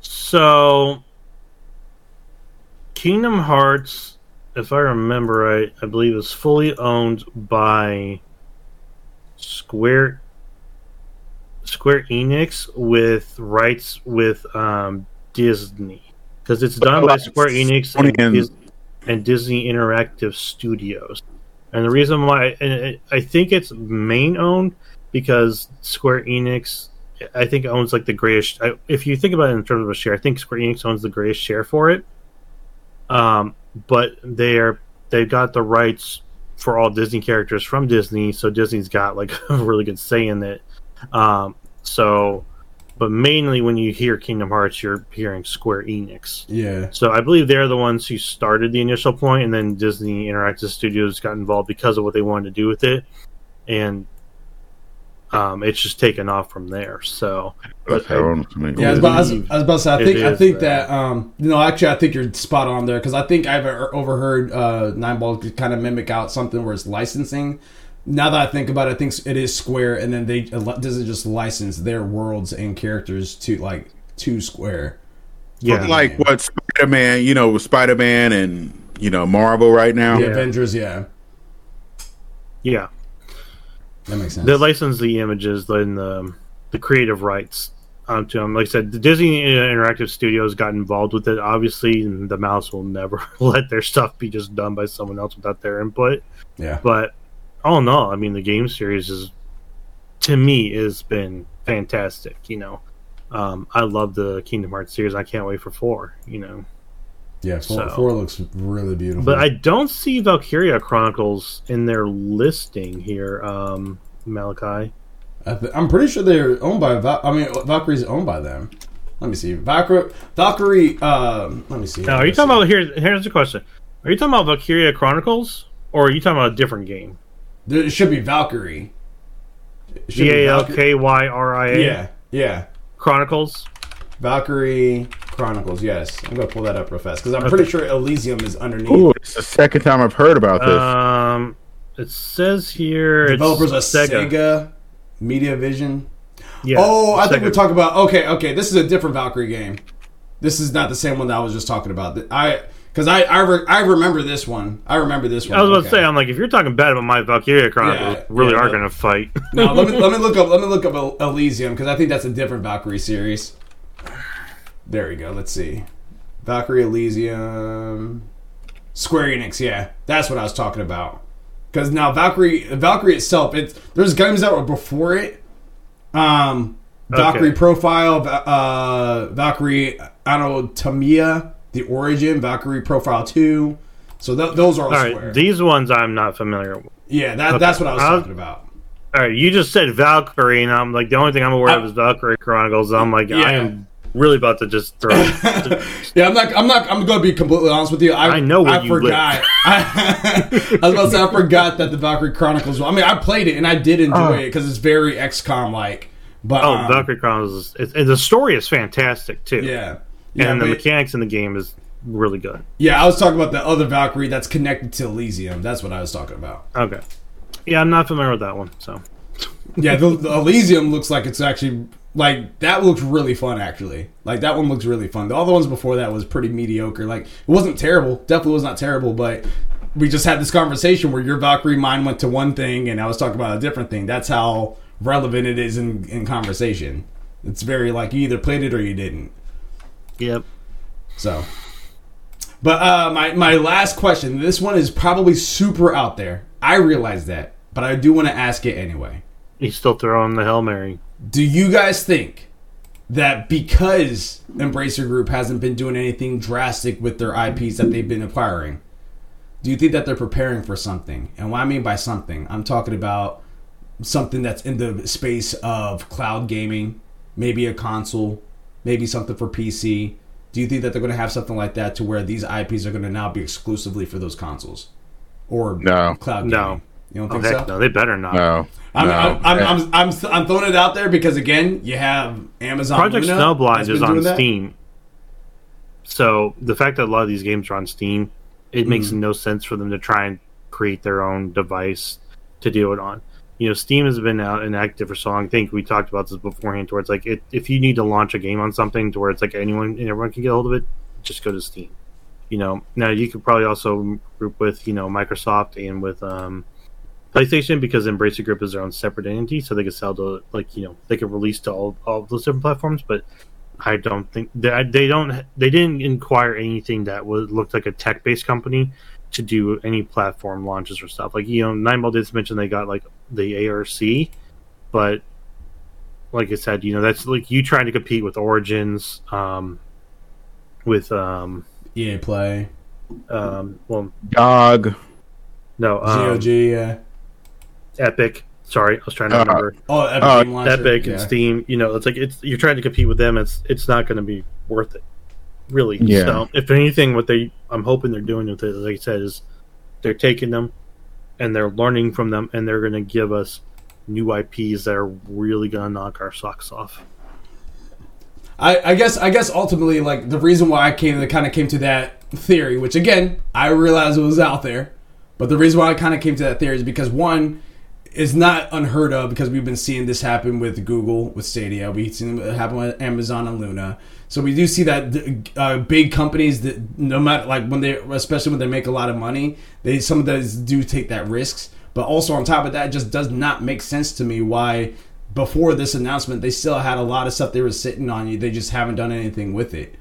So, Kingdom Hearts, if I remember right, I believe is fully owned by Square Square Enix with rights with um, Disney because it's done by Square Enix Sony and, and- Disney Interactive Studios. And the reason why I think it's main owned because Square Enix I think owns like the greatest. If you think about it in terms of a share, I think Square Enix owns the greatest share for it. Um, but they're they've got the rights for all Disney characters from Disney, so Disney's got like a really good say in it. Um, so, but mainly when you hear Kingdom Hearts, you're hearing Square Enix. Yeah, So I believe they're the ones who started the initial point, and then Disney Interactive Studios got involved because of what they wanted to do with it, and um, it's just taken off from there. So, That's how I'm assuming. yeah. I was, about, I, was, I was about to say. I It think I think that. that um, you know actually I think you're spot on there because I think I've overheard uh, Nine Ball kind of mimic out something where it's licensing. Now that I think about it, I think it is Square, and then they uh, does it just license their worlds and characters to like to Square. yeah, like what Spider Man, you know, Spider Man and you know Marvel right now. The Yeah. Avengers, yeah, yeah. that makes sense. They license the images and the um, the creative rights onto them. Like I said, the Disney uh, Interactive Studios got involved with it. Obviously, and the mouse will never let their stuff be just done by someone else without their input. yeah, But all in all, I mean, the game series is to me has been fantastic. You know, um, I love the Kingdom Hearts series. I can't wait for four. You know, yeah. Four, So- four looks really beautiful. but I don't see Valkyria Chronicles in their listing here, um, Malachi. I th- I'm pretty sure they're owned by. Val- I mean, Valkyrie's owned by them. Let me see. Valkyrie. Valkyrie. Um, let me see. Now, are you talking about here? Here's the question: Are you talking about Valkyria Chronicles, or are you talking about a different game? There, it should be Valkyrie. It should G be A L Valky- K Y R I A. Yeah, yeah. Chronicles. Valkyrie Chronicles. Yes, I'm gonna pull that up real fast because I'm pretty sure Elysium is underneath. Ooh, it's the second time I've heard about this. Um, it says here Developers it's are Sega, Media Vision. Yeah. oh, I think we're talking about. Okay, okay. This is a different Valkyrie game. This is not the same one that I was just talking about. I because I I, re- I remember this one. I remember this one. I was about Okay. to say, I'm like, if you're talking bad about my Valkyria Chronicles, Yeah, really yeah, are going to fight. No, let me let me look up let me look up Elysium because I think that's a different Valkyrie series. There we go. Let's see, Valkyrie Elysium, Square Enix. Yeah, that's what I was talking about. Because now Valkyrie Valkyrie itself, it's there's games that were before it. Um, Valkyrie Okay. Profile, uh, Valkyrie Anatomia, The Origin, Valkyrie Profile Two. So th- those are all, All Square. these ones I'm not familiar with. yeah, that, Okay. that's what I was I'll- talking about. All right, you just said Valkyrie, and I'm like, the only thing I'm aware of is Valkyrie Chronicles. I'm like, Yeah. I am really about to just throw. Yeah, I'm not. I'm not. I'm going to be completely honest with you. I, I know where I you forgot. I, I was about to say I forgot that the Valkyrie Chronicles. I mean, I played it and I did enjoy Oh. it because it's very XCOM like. But oh, um, Valkyrie Chronicles, is, it, the story is fantastic too. yeah, yeah, and the but- mechanics in the game is really good. yeah. I was talking about the other Valkyrie that's connected to Elysium. That's what I was talking about. Okay, yeah, I'm not familiar with that one. So Yeah, the, the Elysium looks like it's actually like that looks really fun. Actually, like that one looks really fun. All the ones before that was pretty mediocre. Like it wasn't terrible. Definitely was not terrible, but we just had this conversation where your Valkyrie mind went to one thing and I was talking about a different thing. That's how relevant it is in in conversation. It's very like you either played it or you didn't. Yep. So, But uh, my my last question. This one is probably super out there. I realize that, but I do want to ask it anyway. He's still throwing the hail mary. Do you guys think that because Embracer Group hasn't been doing anything drastic with their IPs that they've been acquiring, do you think that they're preparing for something? And what I mean by something, I'm talking about something that's in the space of cloud gaming, maybe a console, maybe something for PC. Do you think that they're going to have something like that to where these IPs are going to now be exclusively for those consoles or No. cloud gaming? No. You don't Oh, think heck so? no, they better not. No. I'm, no. I'm, I'm, I'm, I'm, I'm throwing it out there because again, you have Amazon. Project Luna Snowblind is on. Steam. So the fact that a lot of these games are on Steam, it makes Mm. no sense for them to try and create their own device to do it on. You know, Steam has been out and active for so long. I think we talked about this beforehand. Towards like, it, if you need to launch a game on something to where it's like anyone and everyone can get a hold of it, just go to Steam. You know, now you could probably also group with you know Microsoft and with um, PlayStation because Embracer Group is their own separate entity, so they can sell to like you know they can release to all all those different platforms. But I don't think they, they don't they didn't inquire anything that was looked like a tech based company to do any platform launches or stuff. Like you know, Nineball did mention they got like the ARC, but like I said, you know that's like you trying to compete with Origins, um, with um, EA Play, um, well, Dog. no, um, GOG, yeah. Epic. Sorry, I was trying to Uh, remember. Oh, Epic uh, Game Launcher. Epic yeah. and Steam. You know, it's like it's you're trying to compete with them. It's it's not going to be worth it, really. Yeah. So, if anything, what they I'm hoping they're doing with it, like I said, is they're taking them and they're learning from them, and they're going to give us new IPs that are really going to knock our socks off. I, I guess I guess ultimately like the reason why I came that kind of came to that theory, which again I realized it was out there, but the reason why I kind of came to that theory is because one is not unheard of because we've been seeing this happen with Google with Stadia, we've seen it happen with Amazon and Luna, so we do see that uh, big companies that no matter like when they especially when they make a lot of money, they some of those do take that risks, but also on top of that, just does not make sense to me why before this announcement, they still had a lot of stuff they were sitting on you. They just haven't done anything with it.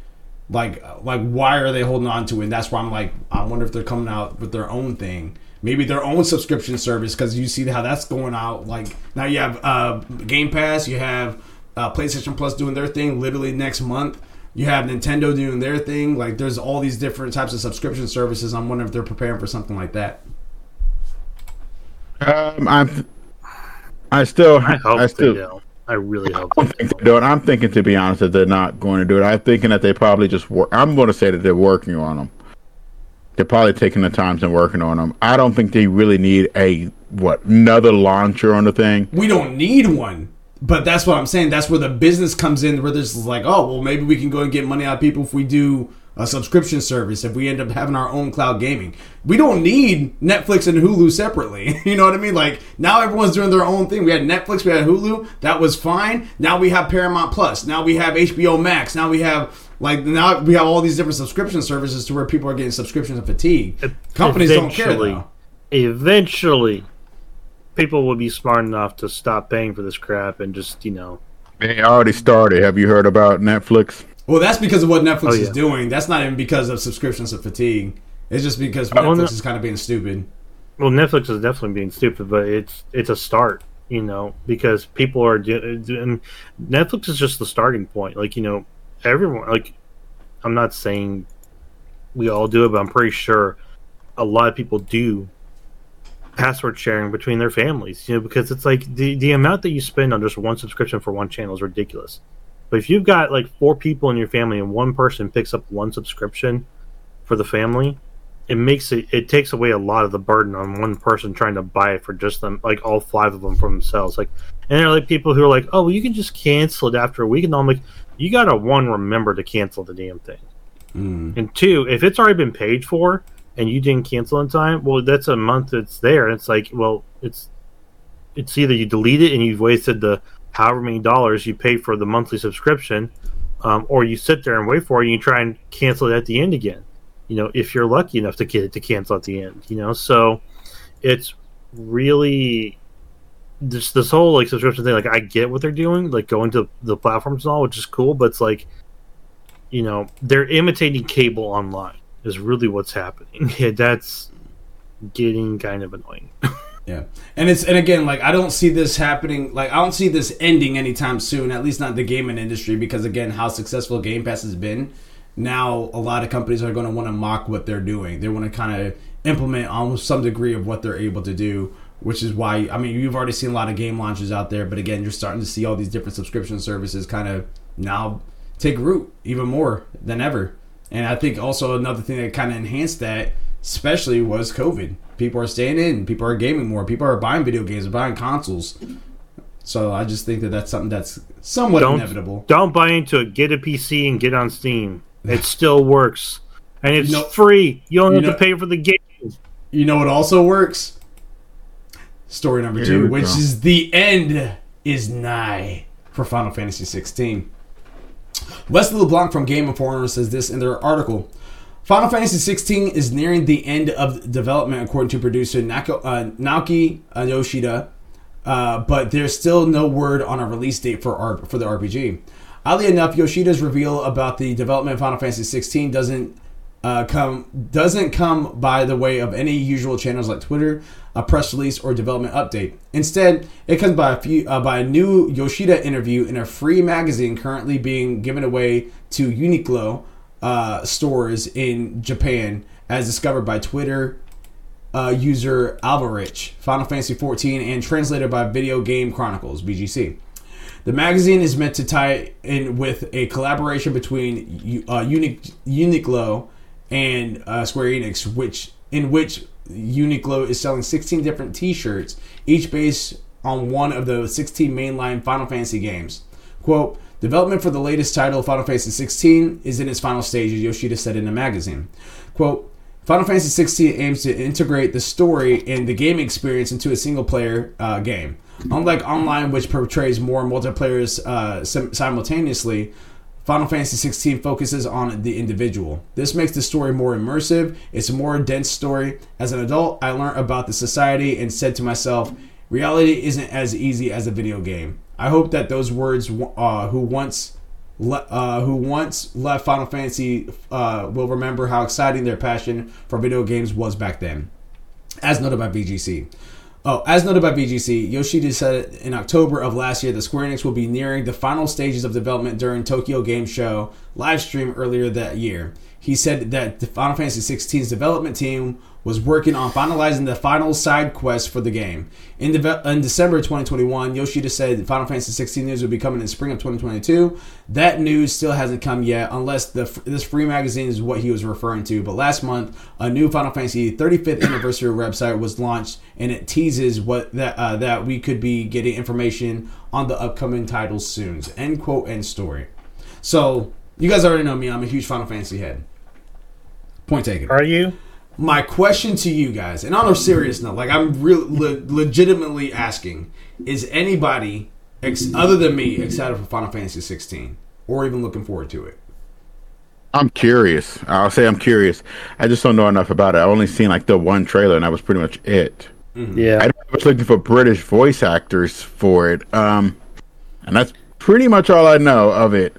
Like, like why are they holding on to it? And that's why I'm like, I wonder if they're coming out with their own thing, maybe their own subscription service. Because you see how that's going out. Like now you have uh, Game Pass, you have uh, PlayStation Plus doing their thing literally next month. You have Nintendo doing their thing. Like, there's all these different types of subscription services. I'm wondering if they're preparing for something like that. Um, I'm. I still. I hope I still. they. I really hope I they don't think they do it. I'm thinking, to be honest, that they're not going to do it. I'm thinking that they probably just work. I'm going to say that they're working on them. They're probably taking the times and working on them. I don't think they really need a what another launcher on the thing. we don't need one. But that's what I'm saying. That's where the business comes in, where this is like, oh, well, maybe we can go and get money out of people if we do a subscription service, if we end up having our own cloud gaming. We don't need Netflix and Hulu separately. You know what I mean? Like, now everyone's doing their own thing. We had Netflix, we had Hulu. That was fine. Now we have Paramount Plus. Now we have HBO Max. Now we have. Like now, we have all these different subscription services to where people are getting subscriptions subscription fatigue. Companies don't care Eventually- though. eventually people will be smart enough to stop paying for this crap and just you know They already started. Have you heard about Netflix? Well, that's because of what Netflix Oh, is doing. That's not even because of subscriptions of fatigue. It's just because Netflix no- is kind of being stupid. well netflix is definitely being stupid but it's it's a start you know because people are do- doing netflix is just the starting point like you know everyone like i'm not saying we all do it but i'm pretty sure a lot of people do password sharing between their families you know because it's like the the amount that you spend on just one subscription for one channel is ridiculous. But if you've got like four people in your family and one person picks up one subscription for the family it makes it it takes away a lot of the burden on one person trying to buy it for just them like all five of them for themselves. Like and there are like people who are like oh well you can just cancel it after a week and i'm like you gotta one remember to cancel the damn thing. Mm. and two if it's already been paid for and you didn't cancel in time well that's a month that's there and it's like well it's it's either you delete it and you've wasted the however many dollars you pay for the monthly subscription um, or you sit there and wait for it and you try and cancel it at the end again. You know if you're lucky enough to get it to cancel at the end you know? So it's really this this whole like subscription thing like i get what they're doing like going to the platforms and all which is cool but it's like you know they're imitating cable online is really what's happening. Yeah, that's getting kind of annoying. Yeah, and it's and again, like I don't see this happening. Like I don't see this ending anytime soon. At least not the gaming industry, because again, how successful Game Pass has been. Now, a lot of companies are going to want to mock what they're doing. They want to kind of implement almost some degree of what they're able to do. Which is why I mean, you've already seen a lot of game launches out there, but again, you're starting to see all these different subscription services kind of now take root even more than ever. And I think also another thing that kind of enhanced that, especially, was COVID. People are staying in, people are gaming more, people are buying video games, buying consoles. So I just think that that's something that's somewhat Don't- inevitable. Don't buy into it. Get a PC and get on Steam. It still works, and it's You know- free. You don't you have know- to pay for the game. You know what also works? Story number Here two, which go. is the end is nigh for Final Fantasy 16. Wesley LeBlanc from Game Informer says this in their article. Final Fantasy 16 is nearing the end of development, according to producer Nako, uh, Naoki Yoshida, uh, but there's still no word on a release date for R- for the RPG. Oddly enough, Yoshida's reveal about the development of Final Fantasy 16 doesn't uh, come doesn't come by the way of any usual channels like Twitter, a press release, or development update. Instead, it comes by a few uh, by a new Yoshida interview in a free magazine currently being given away to Uniqlo uh, stores in Japan, as discovered by Twitter uh, user Alvarich, Final Fantasy 14, and translated by Video Game Chronicles (VGC). The magazine is meant to tie in with a collaboration between uh, Uniqlo and uh, Square Enix, which in which Uniqlo is selling 16 different T-shirts, each based on one of the 16 mainline Final Fantasy games. Quote: Development for the latest title, Final Fantasy 16, is in its final stages. Yoshida said in a magazine. Quote. Final Fantasy 16 aims to integrate the story and the game experience into a single player uh, game. Unlike online, which portrays more multiplayers uh, sim- simultaneously, Final Fantasy 16 focuses on the individual. This makes the story more immersive. It's a more dense story. As an adult, I learned about the society and said to myself, reality isn't as easy as a video game. I hope that those words, uh, who once le- uh, who once left Final Fantasy uh, will remember how exciting their passion for video games was back then. As noted by VGC. Oh, as noted by VGC, Yoshida said in October of last year that Square Enix will be nearing the final stages of development during Tokyo Game Show live stream earlier that year. He said that the Final Fantasy XVI's development team was working on finalizing the final side quest for the game. In, deve- in December 2021, Yoshida said Final Fantasy 16 news would be coming in spring of 2022. That news still hasn't come yet, unless the this free magazine is what he was referring to. But last month, a new Final Fantasy 35th anniversary website was launched, and it teases what that uh, that we could be getting information on the upcoming titles soon. End quote. End story. So you guys already know me. I'm a huge Final Fantasy head. Point taken Are you? My question to you guys, and on a serious note, like I'm real le- legitimately asking, is anybody ex- other than me excited for Final Fantasy 16 or even looking forward to it? I'm curious. I'll say I'm curious. I just don't know enough about it. I only seen like the one trailer, and that was pretty much it. Yeah. I was looking for British voice actors for it, um, and that's pretty much all I know of it.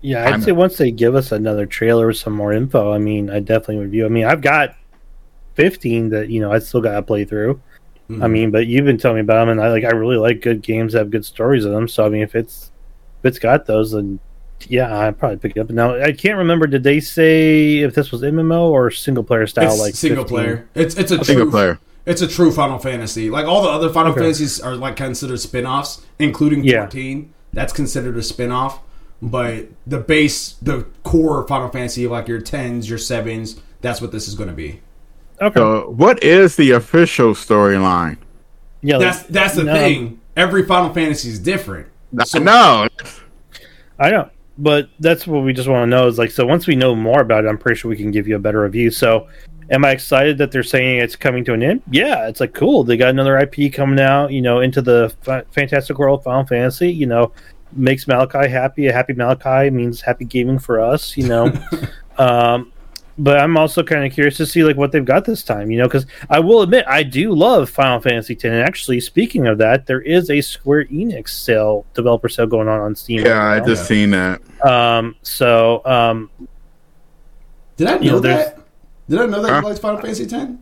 Yeah, I'd I'm- say once they give us another trailer with some more info, I mean, I definitely would view. I mean, I've got 15 that you know I still got to play through. Mhm. I mean, but you've been telling me about them, and I like. I really like good games that have good stories in them. So I mean, if it's if it's got those, then yeah, I'd probably pick it up. Now I can't remember. Did they say if this was MMO or single player style? it's like single 15? player. It's it's a Single true, player. It's a true Final Fantasy. Like all the other Final Okay. Fantasies are like considered spin-offs, including Yeah. 14. That's considered a spin-off. But the base, the core Final Fantasy, like your tens, your sevens, that's what this is going to be. Okay. So, what is the official storyline? yeah, That's that's the no, thing. Every Final Fantasy is different. So- no, I know, but that's what we just want to know is like. So once we know more about it, I'm pretty sure we can give you a better review. So, am I excited that they're saying it's coming to an end? Yeah, it's like cool. They got another IP coming out. You know, into the fantastic world Final Fantasy. You know, makes Malachi happy. A happy Malachi means happy gaming for us. You know. um, but I'm also kind of curious to see like what they've got this time, you know, because I will admit I do love Final Fantasy X. And actually, speaking of that, there is a Square Enix sale, developer sale going on on Steam. yeah, right I just seen that. Um, so, um, Did I know You know, that? Did I know that Huh? you liked Final Fantasy X?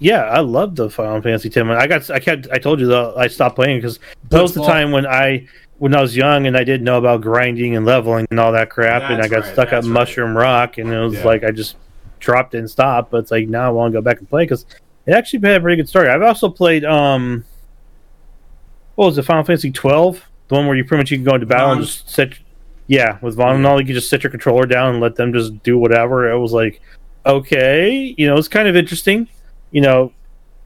Yeah, I loved the Final Fantasy X. I got, I kept, I told you though, I stopped playing because that was the time when I, when I was young and I didn't know about grinding and leveling and all that crap, and I got right, stuck at right. Mushroom Rock, and it was Yeah. like I just dropped and stopped. But it's like now I want to go back and play because it actually had a pretty good story. I've also played, um, what was it, Final Fantasy twelve, the one where you pretty much you can go into battle and just set, yeah, with Vaan and all, you can just set your controller down and let them just do whatever. It was like, okay, you know, it's kind of interesting, you know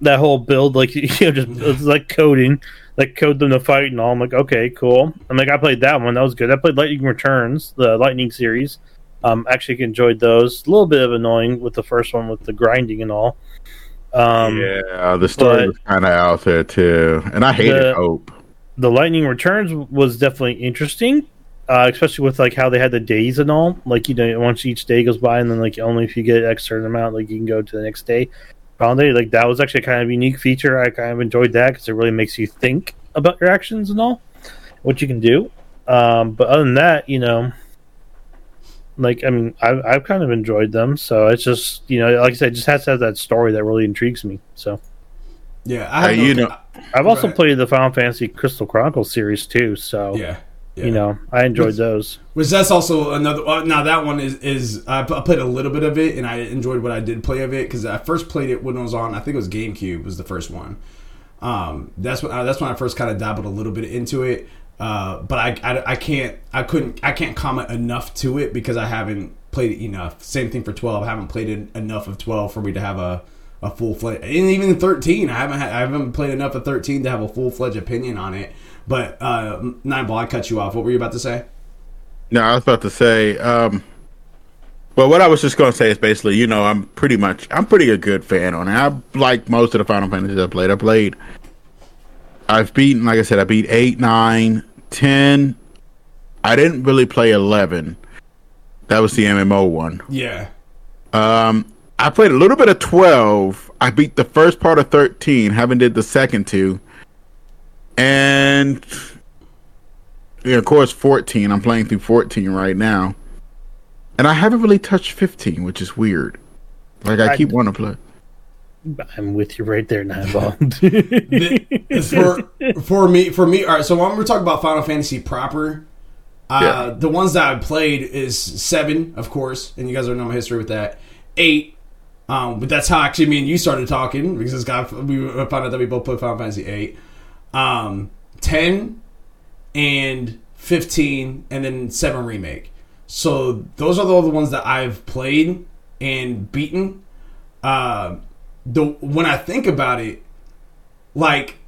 that whole build, like you know, just it's like coding, like code them to fight and all. I'm like, okay, cool. I'm like, I played that one, that was good. I played Lightning Returns, the Lightning series. Um, actually enjoyed those. A little bit of annoying with the first one with the grinding and all. Um, yeah, the story was kind of out there too, and I hated The- Hope. the Lightning Returns was definitely interesting, uh, especially with like how they had the days and all. Like you know, once each day goes by, and then like only if you get X certain amount, like you can go to the next day. Found day, like that was actually a kind of unique feature. I kind of enjoyed that because it really makes you think about your actions and all, what you can do. Um, but other than that, you know, like I mean, I've I've kind of enjoyed them. So it's just you know, like I said, it just has to have that story that really intrigues me. So. Yeah, I have Uh, no- you know- I've also Right. played the Final Fantasy Crystal Chronicles series too, so Yeah, yeah. you know I enjoyed those. Which that's also another. Uh, now that one is is I p- I played a little bit of it and I enjoyed what I did play of it because I first played it when it was on. I think it was GameCube was the first one. Um, that's when I, that's when I first kind of dabbled a little bit into it. Uh, but I, I I can't I couldn't I can't comment enough to it because I haven't played it enough. Same thing for twelve. I haven't played it enough of twelve for me to have a a full fledged. And even thirteen, I haven't had, I haven't played enough of thirteen to have a full fledged opinion on it. But uh, nine ball, I cut you off. What were you about to say? No, I was about to say. Um, well, what I was just going to say is basically, you know, I'm pretty much, I'm pretty a good fan on it. I like most of the Final Fantasies I played. I played. I've beaten, like I said, I beat eight, nine, ten. I didn't really play eleven. That was the MMO one. Yeah. Um, I played a little bit of twelve. I beat the first part of thirteen. Haven't did the second two. And yeah, of course, fourteen. I'm playing through fourteen right now, and I haven't really touched fifteen, which is weird. Like I, I- keep wanting to play. I'm with you right there, Nineball. for for me for me all right so when we're talking about final fantasy proper uh Yeah. the ones that i played is seven of course and you guys already know my history with that eight um but that's how actually me and you started talking because this guy we found out that we both played final fantasy 8 um 10 and 15 and then 7 remake so those are all the ones that i've played and beaten uh the when i think about it like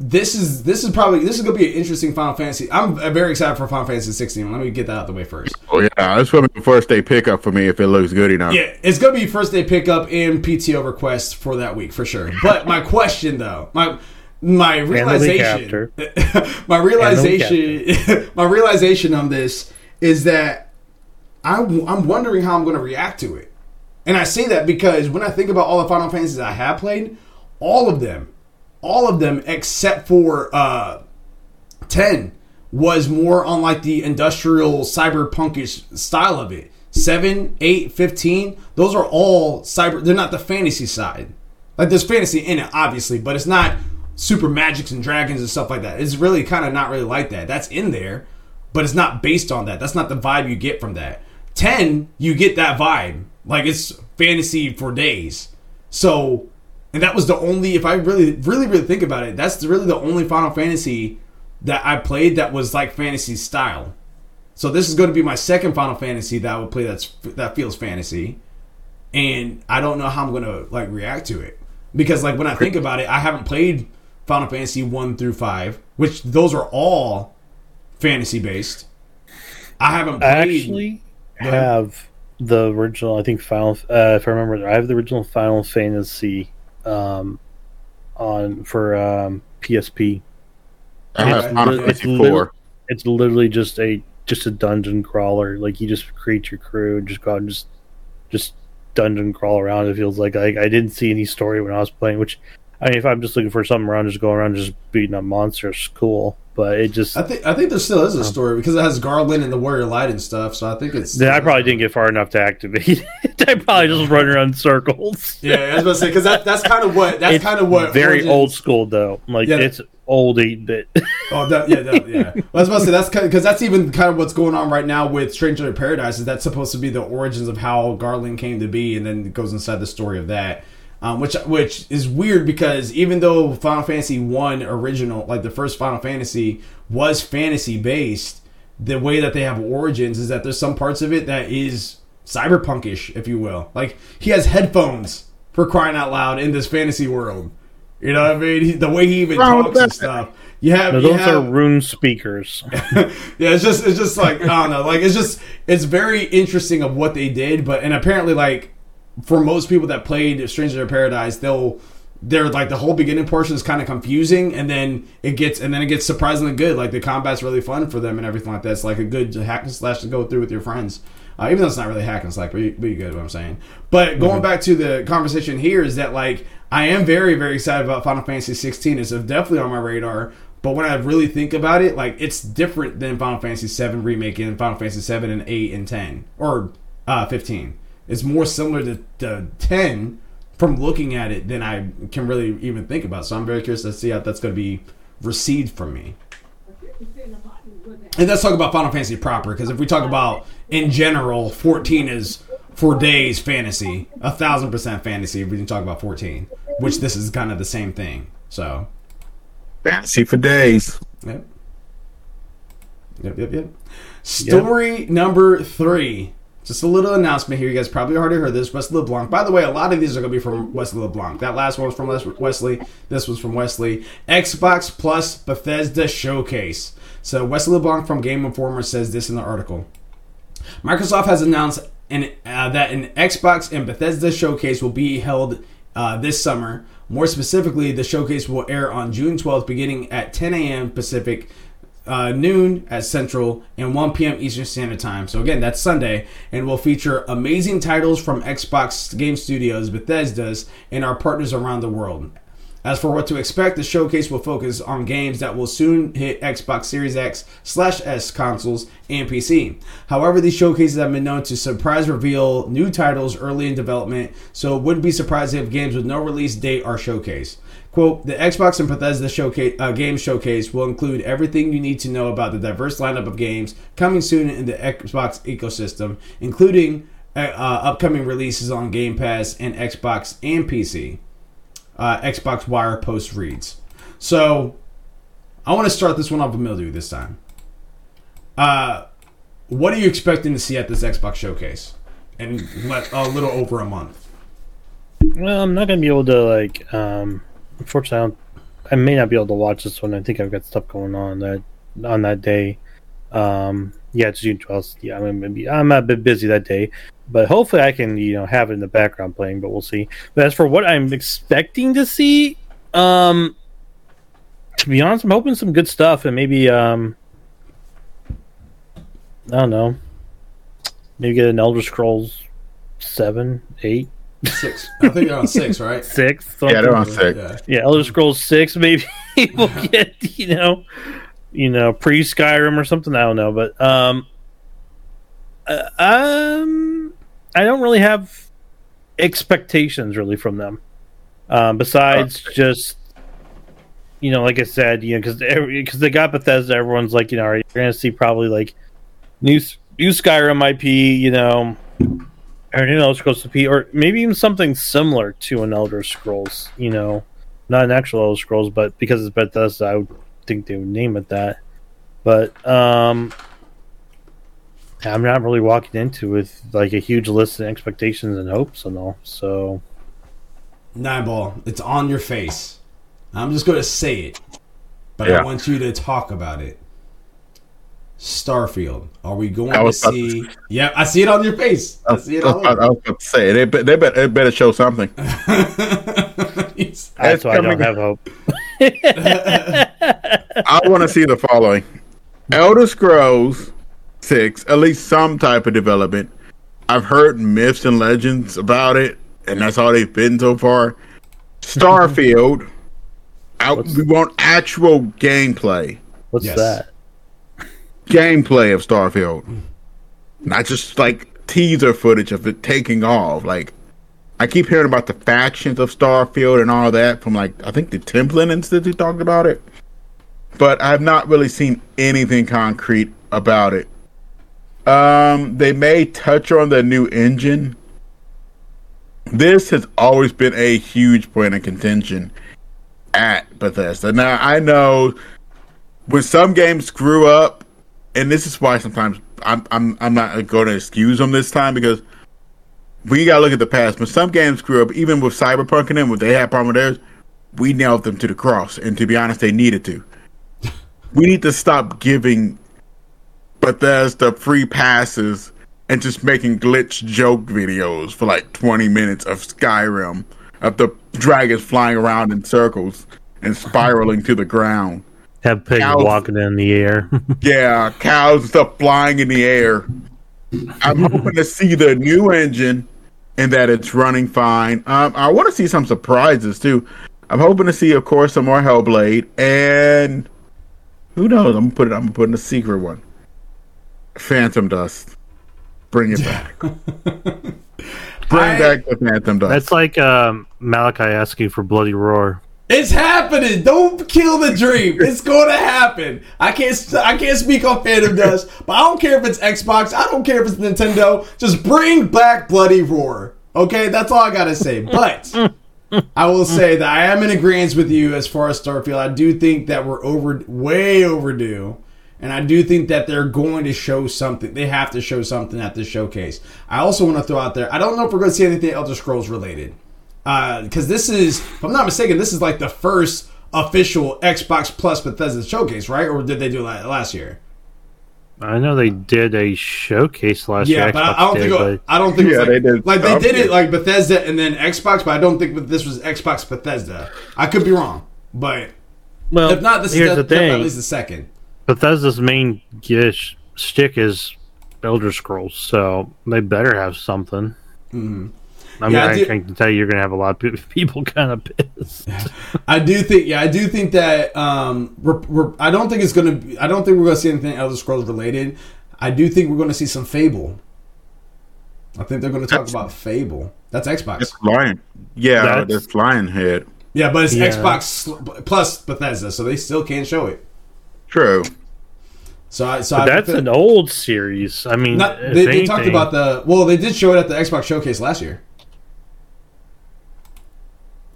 this is this is probably this is gonna be an interesting Final Fantasy. I'm very excited for Final Fantasy 16. Let me get that out the way first. Oh yeah, this will be the first day pickup for me if it looks good enough. Yeah, it's gonna be first day pickup and PTO request for that week for sure. But my question though, my my realization, my realization, my realization on this is that I, I'm wondering how I'm gonna react to it. And I say that because when I think about all the Final Fantasies I have played, all of them, all of them except for uh, 10 was more on like the industrial cyberpunkish style of it. 7, 8, 15, those are all cyber they're not the fantasy side. Like there's fantasy in it obviously, but it's not super magics and dragons and stuff like that. It's really kind of not really like that. That's in there, but it's not based on that. That's not the vibe you get from that. 10, you get that vibe. Like it's fantasy for days. So, and that was the only if I really really really think about it, that's really the only Final Fantasy that I played that was like fantasy style. So this is going to be my second Final Fantasy that I would play that's that feels fantasy. And I don't know how I'm going to like react to it because like when I think about it, I haven't played Final Fantasy 1 through 5, which those are all fantasy based. I haven't I actually have the original. I think Final. Uh, if I remember, I have the original Final Fantasy um, on for um, PSP. I have It's Final it's Fantasy lit- four. It's literally just a just a dungeon crawler. Like you just create your crew and just go out and just just dungeon crawl around. It feels like I, I didn't see any story when I was playing, which I mean, if I'm just looking for something around, just going around just beating up monsters, cool. But it just I think I think there still is a uh-huh. story because it has Garland and the Warrior Light and stuff. So I think it's. then I probably didn't get far enough to activate. it. I probably just run around in circles. Yeah, I was about to say because that, that's kind of what that's kind of what very Origins- old school though. Like Yeah. it's old eight bit. Oh, that, yeah, that, yeah. I was about to say that's because that's even kind of what's going on right now with Stranger in Paradise. Is that's supposed to be the origins of how Garland came to be, and then it goes inside the story of that, um, which which is weird because even though Final Fantasy One original, like the first Final Fantasy, was fantasy based, the way that they have origins is that there's some parts of it that is cyberpunkish, if you will. Like he has headphones for crying out loud in this fantasy world. You know what I mean? He, the way he even Wrong talks and stuff. You have No, you those are have- rune speakers. yeah, it's just it's just like I don't know, like it's just it's very interesting of what they did, but and apparently like for most people that played Stranger in Paradise, they'll they're like the whole beginning portion is kind of confusing, and then it gets and then it gets surprisingly good. Like the combat's really fun for them and everything like that. It's like a good hack and slash to go through with your friends. Uh, even though it's not really hack and slash, but you, but you get what I'm saying. But going back to the conversation here is that like I am very very excited about Final Fantasy 16. It's definitely on my radar. But when I really think about it, like it's different than Final Fantasy 7 remake and Final Fantasy 7 and 8 and 10 or uh, 15. It's more similar to, to 10 from looking at it than I can really even think about. So I'm very curious to see how that's going to be received from me. And let's talk about Final Fantasy proper, because if we talk about in general, 14 is for days fantasy, a thousand percent fantasy. If we can talk about 14, which this is kind of the same thing. So Fantasy for days. Yep. Yep, yep, yep. Story number three. Just a little announcement here. You guys probably already heard this. Wesley LeBlanc. By the way, a lot of these are going to be from Wesley LeBlanc. That last one was from Wesley. This was from Wesley. Xbox Plus Bethesda Showcase. So Wesley LeBlanc from Game Informer says this in the article. Microsoft has announced an, uh, that an Xbox and Bethesda showcase will be held uh, this summer. More specifically, the showcase will air on June 12th, beginning at 10 a.m. Pacific, uh, noon at Central, and 1 p.m. Eastern Standard Time. So again, that's Sunday, and will feature amazing titles from Xbox Game Studios, Bethesda's, and our partners around the world. As for what to expect, the showcase will focus on games that will soon hit Xbox Series X slash S consoles and PC. However, these showcases have been known to surprise reveal new titles early in development, so it wouldn't be surprising if games with no release date are showcased. Quote, the Xbox and Bethesda showcase, uh, game showcase will include everything you need to know about the diverse lineup of games coming soon in the Xbox ecosystem, including uh, uh, upcoming releases on Game Pass and Xbox and PC uh, Xbox Wire post reads. So I want to start this one off with Mildew this time. Uh, what are you expecting to see at this Xbox showcase? In a little over a month. Well, I'm not gonna be able to like. um Unfortunately, I, I may not be able to watch this one. I think I've got stuff going on that on that day. Um Yeah, it's June 12th. Yeah, I'm gonna be. I'm a bit busy that day, but hopefully I can you know have it in the background playing. But we'll see. But as for what I'm expecting to see, um, to be honest, I'm hoping some good stuff and maybe um, I don't know, maybe get an Elder Scrolls seven, eight, Six. I think they're on six, right? six. Yeah, they're on six. Yeah. yeah, Elder Scrolls Six. Maybe we'll get you know, you know, pre Skyrim or something. I don't know, but um, uh, um, I don't really have expectations really from them. Um, besides just you know, like I said, you know, because because they got Bethesda, everyone's like, you know, you're you going to see probably like new new Skyrim IP, you know, or an Elder Scrolls IP, or maybe even something similar to an Elder Scrolls, you know, not an actual Elder Scrolls, but because it's Bethesda, I would think they would name it that. But um, I'm not really walking into with like a huge list of expectations and hopes and all. So Nine ball. It's on your face. I'm just going to say it, but Yeah. I want you to talk about it. Starfield. Are we going to was about to see? Yeah, I see it on your face. I see it I all was, I over. was about to say they, they better they better show something. that's It's why I don't have hope. I want to see the following: Elder Scrolls Six, at least some type of development. I've heard myths and legends about it, and that's all they've been so far. Starfield, Out, we want actual gameplay. What's Yes. that? Gameplay of Starfield. Not just like teaser footage of it taking off. Like I keep hearing about the factions of Starfield and all that from like I think the Templin Institute talked about it. But I've not really seen anything concrete about it. Um they may touch on the new engine. This has always been a huge point of contention at Bethesda. Now I know when some games screw up, and this is why sometimes I'm I'm I'm not going to excuse them this time because we got to look at the past. When some games screw up, even with Cyberpunk and them, when they had problem with theirs, we nailed them to the cross. And to be honest, they needed to. we need to stop giving Bethesda free passes and just making glitch joke videos for like 20 minutes of Skyrim of the dragons flying around in circles and spiraling to the ground. Have pigs Cows. walking in the air. Yeah, cows and stuff flying in the air. I'm hoping to see the new engine and that it's running fine. Um, I want to see some surprises too. I'm hoping to see, of course, some more Hellblade and who knows? I'm gonna put it. I'm gonna put in a secret one. Phantom Dust. Bring it back. Bring I- back the Phantom Dust. That's like um, Malachi asking for Bloody Roar. It's happening. Don't kill the dream. It's going to happen. I can't. I can't speak on Phantom Dust, but I don't care if it's Xbox. I don't care if it's Nintendo. Just bring back Bloody Roar. Okay, that's all I gotta say. But I will say that I am in agreement with you as far as Starfield. I do think that we're over, way overdue, and I do think that they're going to show something. They have to show something at this showcase. I also want to throw out there. I don't know if we're going to see anything Elder Scrolls related Uh, because this is, if I'm not mistaken, this is like the first official Xbox Plus Bethesda showcase, right? Or did they do that last year? I know they did a showcase last Yeah, year. but I, Xbox I don't did, think it, but I don't think it was Yeah, like, they did like they did it like Bethesda and then Xbox, but I don't think that this was Xbox Bethesda. I could be wrong, but well, if not, this here's is the de- definitely at least the second. Bethesda's main gish stick is Elder Scrolls, so they better have something. Mm-hmm. I mean, Yeah, I I, do- can tell you, you're gonna have a lot of people kind of pissed. I do think, yeah, I do think that um, we're, we're, I don't think it's gonna. Be, I don't think we're gonna see anything Elder Scrolls related. I do think we're gonna see some Fable. I think they're gonna talk That's- about Fable. That's Xbox. It's Lion. Yeah, That's- that's Lionhead. Yeah, but it's Yeah. Xbox plus Bethesda, so they still can't show it. True. So, I, so But I that's an old series. I mean, Not, they, they talked about the well. They did show it at the Xbox showcase last year.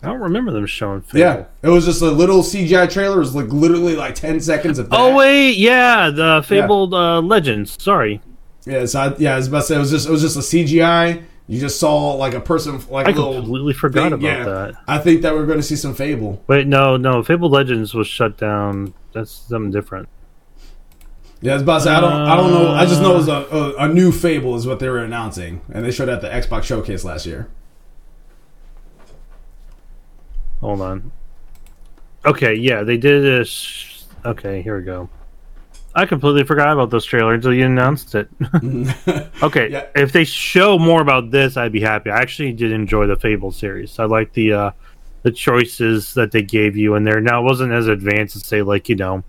I don't remember them showing. Fable. Yeah, it was just a little CGI trailer. It was like literally like ten seconds of. That. Oh wait, yeah, the fabled uh, legends. Sorry, yeah. So I, yeah, I was about to say it was just it was just a CGI. You just saw like a person like I a little. completely forgot thing, about yeah. that. I think that we're going to see some Fable. Wait, no, no, Fable Legends was shut down. That's something different. Yeah, I was about to say I don't I don't know. I just know it was a, a, a new Fable is what they were announcing, and they showed at the Xbox showcase last year. Hold on. Okay, yeah, they did this. Okay, here we go. I completely forgot about this trailer until you announced it. okay, Yeah. if they show more about this, I'd be happy. I actually did enjoy the Fable series. I like the uh, the choices that they gave you in there. Now, it wasn't as advanced as say like you know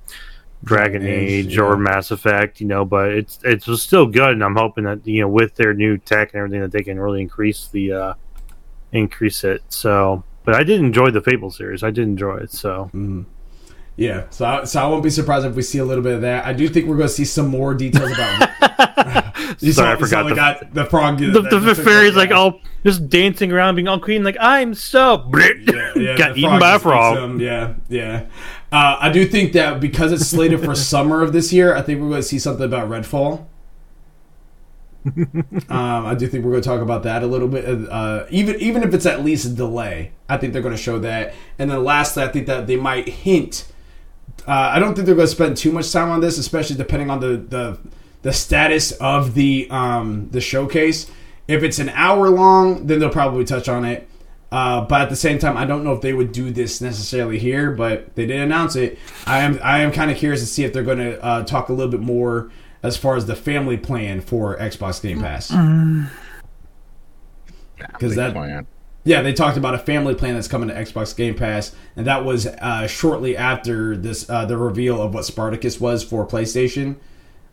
Dragon Age, Age or yeah. Mass Effect, you know, but it's it was still good, and I'm hoping that you know with their new tech and everything that they can really increase the uh, increase it. So, but I did enjoy the Fable series. I did enjoy it. So Yeah, so I, so I won't be surprised if we see a little bit of that. I do think we're going to see some more details about. you Sorry, I you forgot the- got the frog. the, the, fairy's like all just dancing around, being all queen, like I'm so yeah, yeah, got eaten by a frog. Yeah, yeah. Uh, I do think that because it's slated for summer of this year, I think we're going to see something about Redfall. um, I do think we're going to talk about that a little bit. Uh, even even if it's at least a delay, I think they're going to show that. And then lastly, I think that they might hint. Uh, I don't think they're going to spend too much time on this, especially depending on the the, the status of the um, the showcase. If it's an hour long, then they'll probably touch on it. Uh, but at the same time, I don't know if they would do this necessarily here. But they did announce it. I am I am kind of curious to see if they're going to uh, talk a little bit more as far as the family plan for Xbox Game Pass. Because that plan. Yeah, they talked about a family plan that's coming to Xbox Game Pass, and that was uh, shortly after this uh, the reveal of what Spartacus was for PlayStation,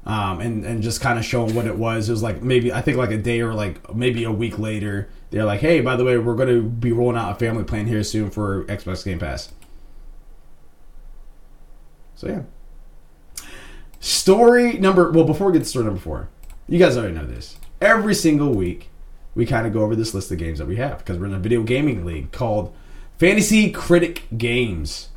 um, and and just kind of showing what it was. It was like maybe I think like a day or like maybe a week later, they're like, hey, by the way, we're going to be rolling out a family plan here soon for Xbox Game Pass. So yeah. Story number well before we get to story number four, you guys already know this. Every single week, we kind of go over this list of games that we have because we're in a video gaming league called Fantasy Critic Games.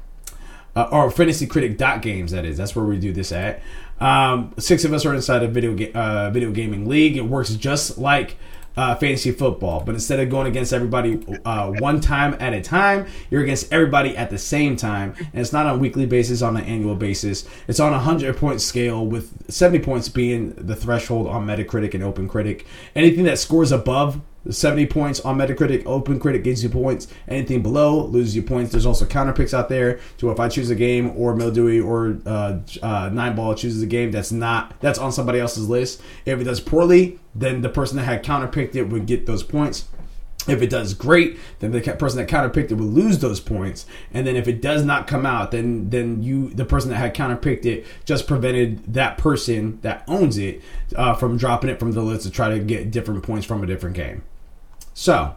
Uh, or Fantasy Critic dot games that is that's where we do this at um, six of us are inside a video ga- uh, video gaming league it works just like uh, fantasy football. But instead of going against everybody uh, one time at a time, you're against everybody at the same time. And it's not on a weekly basis, on an annual basis. It's on a 100 point scale, with 70 points being the threshold on Metacritic and OpenCritic. Anything that scores above 70 points on Metacritic. Open Critic gives you points. Anything below loses you points. There's also counter picks out there. So if I choose a game, or Mildewy or uh, uh, Nine Ball chooses a game that's not that's on somebody else's list, if it does poorly, then the person that had counter picked it would get those points. If it does great, then the person that counterpicked it will lose those points. And then if it does not come out, then then you the person that had counterpicked it just prevented that person that owns it uh, from dropping it from the list to try to get different points from a different game. So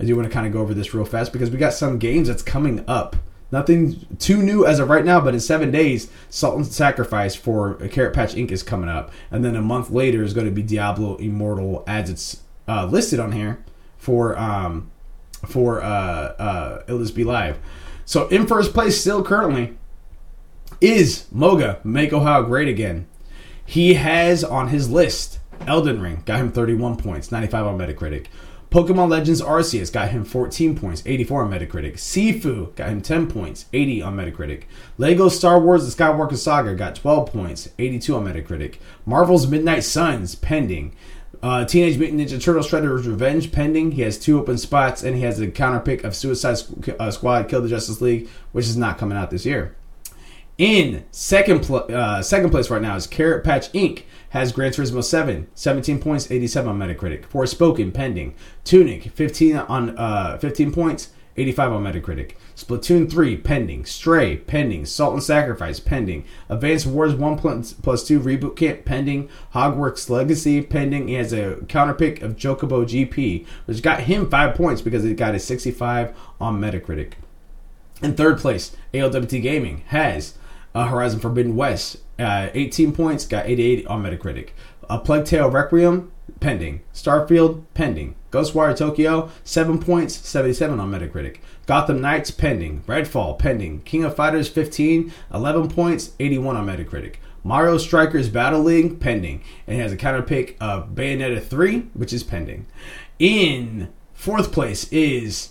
I do want to kind of go over this real fast because we got some games that's coming up. Nothing too new as of right now, but in seven days, Salt and Sacrifice for Carrot Patch Inc. is coming up, and then a month later is going to be Diablo Immortal as it's uh, listed on here for um, for uh, uh, Illness Be Live. So in first place still currently is Moga Make Ohio Great Again. He has on his list Elden Ring got him 31 points, 95 on Metacritic. Pokemon Legends Arceus got him 14 points, 84 on Metacritic. Sifu got him 10 points, 80 on Metacritic. Lego Star Wars The Skywalker Saga got 12 points, 82 on Metacritic. Marvel's Midnight Suns pending. Uh, Teenage Mutant Ninja Turtles Shredder's Revenge pending. He has two open spots, and he has a counter pick of Suicide uh, Squad Kill the Justice League, which is not coming out this year. In second, pl- uh, second place right now is Carrot Patch Inc. Has Gran Turismo 7, 17 points, 87 on Metacritic. Forspoken pending. Tunic, 15 on uh, 15 points, 85 on Metacritic. Splatoon 3 pending. Stray pending. Salt and Sacrifice pending. Advanced Wars 1 plus, plus 2 Reboot Camp pending. Hogwarts Legacy pending. He has a counterpick of Chocobo GP, which got him 5 points because it got a 65 on Metacritic. In third place, ALWT Gaming has uh, Horizon Forbidden West, uh, 18 points, got 88 on Metacritic. A Plague Tale Requiem, pending. Starfield, pending. Ghostwire Tokyo, 7 points, 77 on Metacritic. Gotham Knights, pending. Redfall, pending. King of Fighters, 15, 11 points, 81 on Metacritic. Mario Strikers Battle League, pending. And has a counter pick of Bayonetta 3, which is pending. In fourth place is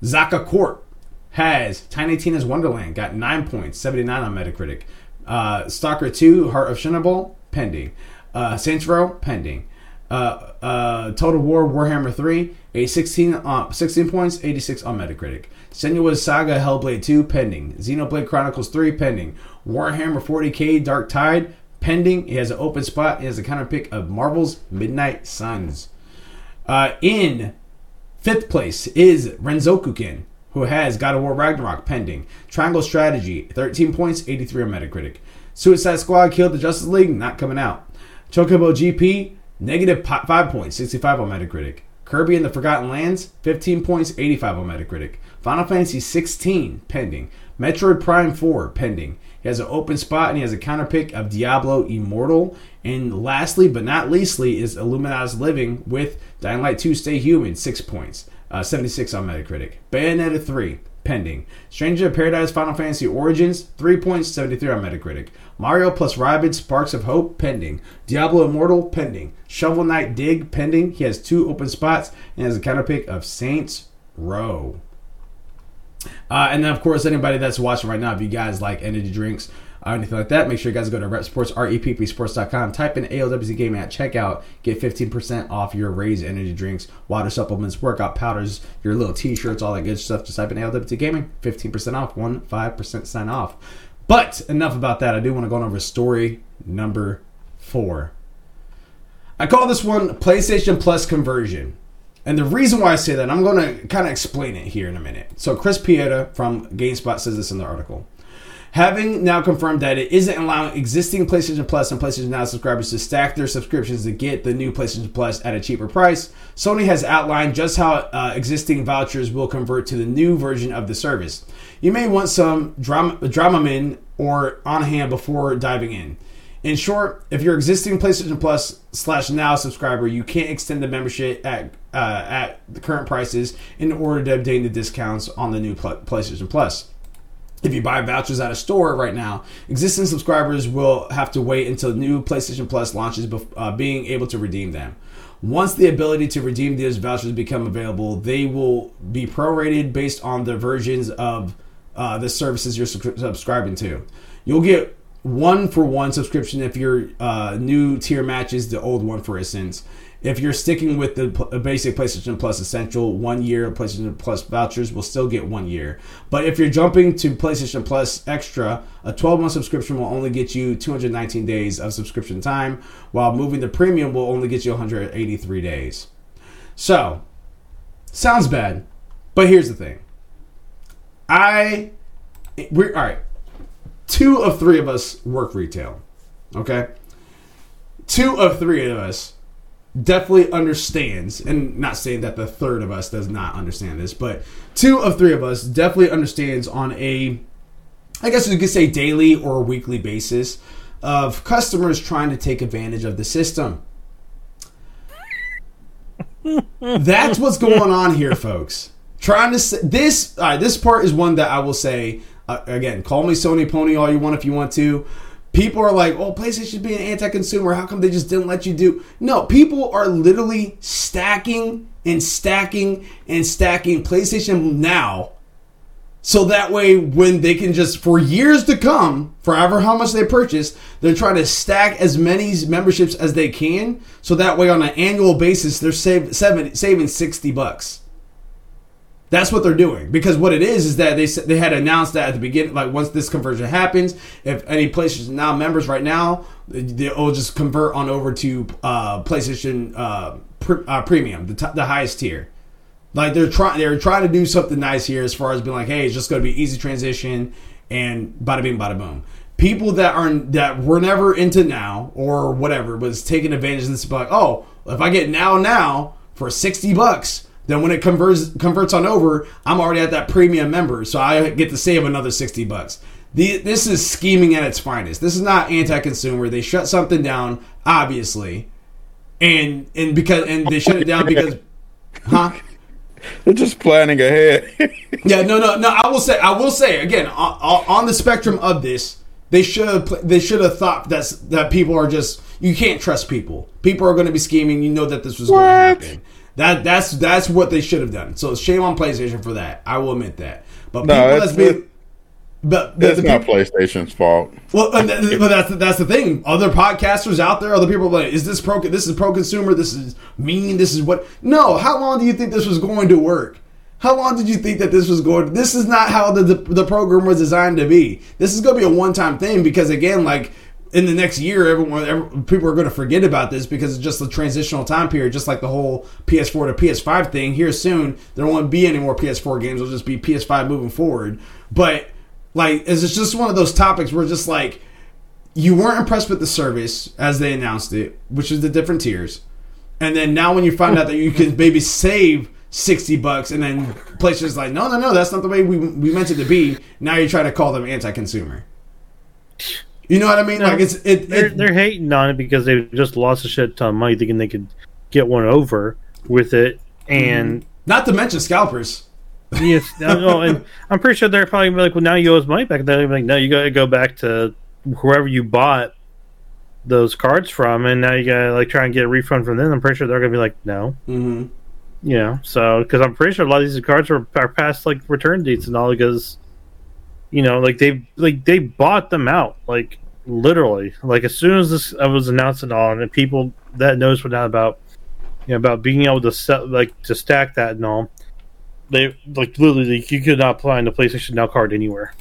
Zaka Court, has Tiny Tina's Wonderland, got 9 points, 79 on Metacritic. Uh, Stalker 2, Heart of Chernobyl, pending. Uh, Saints Row, pending. Uh, uh, Total War Warhammer 3, a 16, uh, 16 points, 86 on Metacritic. Senua's Saga Hellblade 2, pending. Xenoblade Chronicles 3, pending. Warhammer 40k Dark Tide, pending. He has an open spot. He has a counter pick of Marvel's Midnight Suns. Uh, in fifth place is Renzokuken, who has God of War Ragnarok pending. Triangle Strategy, 13 points, 83 on Metacritic. Suicide Squad Killed the Justice League, not coming out. Chocobo GP, negative 5 points, 65 on Metacritic. Kirby and the Forgotten Lands, 15 points, 85 on Metacritic. Final Fantasy 16, pending. Metroid Prime 4, pending. He has an open spot and he has a counterpick of Diablo Immortal. And lastly, but not leastly, is Illuminatus Living with Dying Light 2 Stay Human, 6 points, uh, 76 on Metacritic. Bayonetta 3, pending. Stranger of Paradise Final Fantasy Origins, 3.73 on Metacritic. Mario plus Rabbids Sparks of Hope, pending. Diablo Immortal, pending. Shovel Knight Dig, pending. He has two open spots and has a counterpick of Saints Row. Uh, and then, of course, anybody that's watching right now, if you guys like energy drinks or anything like that, make sure you guys go to REPP Sports, R-E-P-P-Sports.com. Type in ALWT Gaming at checkout. Get 15% off your Raze energy drinks, water supplements, workout powders, your little t-shirts, all that good stuff. Just type in ALWT Gaming. 15% off. 1 5% sign off. But enough about that. I do want to go on over story number four. I call this one PlayStation Plus conversion. And the reason why I say that, I'm going to kind of explain it here in a minute. So, Chris Pieta from GameSpot says this in the article. Having now confirmed that it isn't allowing existing PlayStation Plus and PlayStation Now subscribers to stack their subscriptions to get the new PlayStation Plus at a cheaper price, Sony has outlined just how uh, existing vouchers will convert to the new version of the service. You may want some drama, Dramamine or on hand before diving in. In short, if you're existing PlayStation Plus slash Now subscriber, you can't extend the membership at uh, at the current prices in order to obtain the discounts on the new PlayStation Plus. If you buy vouchers at a store right now, existing subscribers will have to wait until new PlayStation Plus launches, uh, being able to redeem them. Once the ability to redeem these vouchers become available, they will be prorated based on the versions of uh, the services you're su- subscribing to. You'll get one for one subscription if your uh, new tier matches the old one, for instance. If you're sticking with the uh, basic PlayStation Plus Essential, one year PlayStation Plus vouchers will still get one year. But if you're jumping to PlayStation Plus Extra, a 12 month subscription will only get you 219 days of subscription time, while moving to Premium will only get you 183 days. So, sounds bad, but here's the thing. I, we're all right two of three of us work retail. Okay? Two of three of us definitely understands, and not saying that the third of us does not understand this, but two of three of us definitely understands on a, I guess you could say daily or weekly basis of customers trying to take advantage of the system. That's what's going on here, folks. Trying to say, this. All right, this part is one that I will say uh, again, call me Sony Pony all you want if you want to. People are like, oh, PlayStation being anti-consumer. How come they just didn't let you do? No, people are literally stacking and stacking and stacking PlayStation Now, so that way when they can just for years to come, forever how much they purchase, they're trying to stack as many memberships as they can, so that way on an annual basis they're save, seven, saving sixty bucks. That's what they're doing because what it is is that they they had announced that at the beginning, like once this conversion happens, if any PlayStation Now members right now, they'll just convert on over to uh, PlayStation uh, pr- uh, Premium, the, t- the highest tier. Like they're trying they're trying to do something nice here as far as being like, hey, it's just going to be easy transition and bada bing, bada boom. People that are that were never into now or whatever was taking advantage of this, like, oh, if I get now now for sixty bucks then when it converts converts on over, I'm already at that premium member, so I get to save another sixty bucks. The, this is scheming at its finest. This is not anti-consumer. They shut something down, obviously, and and because and they shut it down because, huh? They're just planning ahead. yeah, no, no, no. I will say, I will say again on, on the spectrum of this, they should have they should have thought that's that people are just you can't trust people. People are going to be scheming. You know that this was what? going to happen. That that's that's what they should have done. So shame on PlayStation for that. I will admit that. But no, people that's being but that's not people, PlayStation's fault. Well, but that's that's the thing. Other podcasters out there, other people are like, is this pro? This is pro consumer. This is mean. This is what? No. How long do you think this was going to work? How long did you think that this was going? This is not how the the, the program was designed to be. This is going to be a one time thing because again, like in the next year, everyone, every, people are going to forget about this because it's just a transitional time period, just like the whole PS4 to PS5 thing. Here soon, there won't be any more PS4 games; it'll just be PS5 moving forward. But like, it's just one of those topics where just like you weren't impressed with the service as they announced it, which is the different tiers, and then now when you find out that you can maybe save. 60 bucks and then places like no no no that's not the way we, we meant it to be now you're trying to call them anti-consumer you know what I mean? No, like it's it, they're, they're hating on it because they just lost a shit ton of money thinking they could get one over with it, and mm-hmm. not to mention scalpers. yes, no, and I'm pretty sure they're probably gonna be like, "Well, now you owe us money back." And they're like, "No, you got to go back to whoever you bought those cards from, and now you got to like try and get a refund from them." I'm pretty sure they're gonna be like, "No." Mm-hmm. You know, so because I'm pretty sure a lot of these cards are, are past like return dates and all because you know, like they like they bought them out, like literally, like as soon as this was announced and all, and people that knows what not about, you know, about being able to set like to stack that and all, they like literally like, you could not apply the PlayStation Now card anywhere.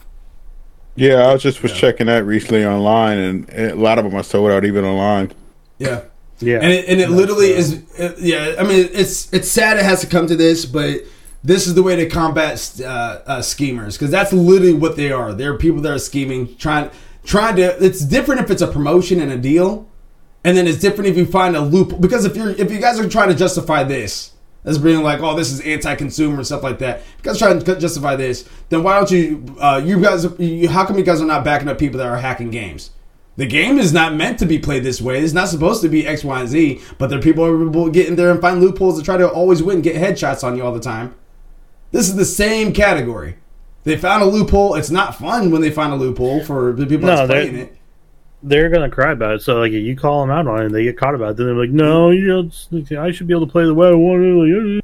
Yeah, I was just was yeah. checking that recently online, and a lot of them are sold out even online. Yeah, Yeah, and it, and it literally uh, is it- yeah i mean it's it's sad it has to come to this but this is the way to combat uh, uh, schemers because that's literally what they are they're people that are scheming trying trying to it's different if it's a promotion and a deal and then it's different if you find a loop because if you're if you guys are trying to justify this as being like oh this is anti-consumer and stuff like that if you guys trying to justify this then why don't you uh, you guys you, how come you guys are not backing up people that are hacking games the game is not meant to be played this way. It's not supposed to be X, Y, and Z. But there are people who get in there and find loopholes to try to always win, and get headshots on you all the time. This is the same category. They found a loophole. It's not fun when they find a loophole for the people No, that's they're- playing it. they're gonna cry about it. So like, you call them out on it, and they get caught about it. Then they're like, "No, you know, I should be able to play the way I want to."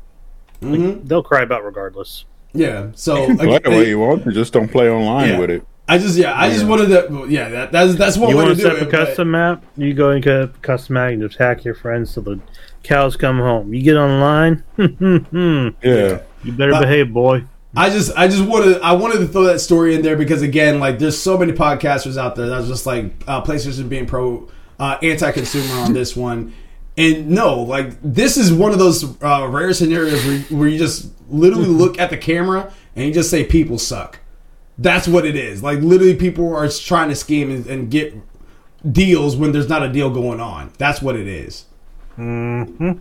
Like, hmm they'll cry about it regardless. Yeah. So You play like, the way you want to, just don't play online Yeah. with it. I just yeah I just Yeah. wanted to yeah that that's that's one you way want to to do set up it. a but- custom map? You go and get a custom map and attack your friends till the cows come home. You get online, you Yeah. Better But- behave, boy. I just I just wanted I wanted to throw that story in there because again like there's so many podcasters out there that's just like uh, PlayStation being pro uh, anti-consumer on this one. And no like this is one of those uh, rare scenarios where, where you just literally look at the camera and you just say people suck. That's what it is. Like literally people are trying to scheme and, and get deals when there's not a deal going on. That's what it is. Hmm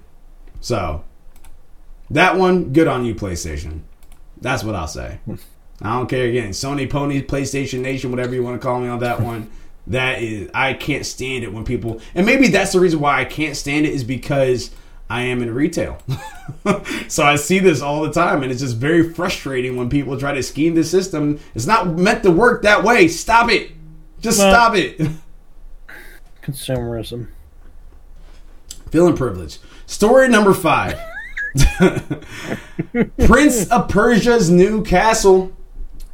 so that one good on you PlayStation that's what I'll say. Hmm. I don't care again. Sony Pony, PlayStation Nation, whatever you want to call me on that one. That is, I can't stand it when people, and maybe that's the reason why I can't stand it is because I am in retail. so I see this all the time, and it's just very frustrating when people try to scheme the system. It's not meant to work that way. Stop it. Just Well- stop it. Consumerism. Feeling privileged. Story number five. Prince of Persia's new castle.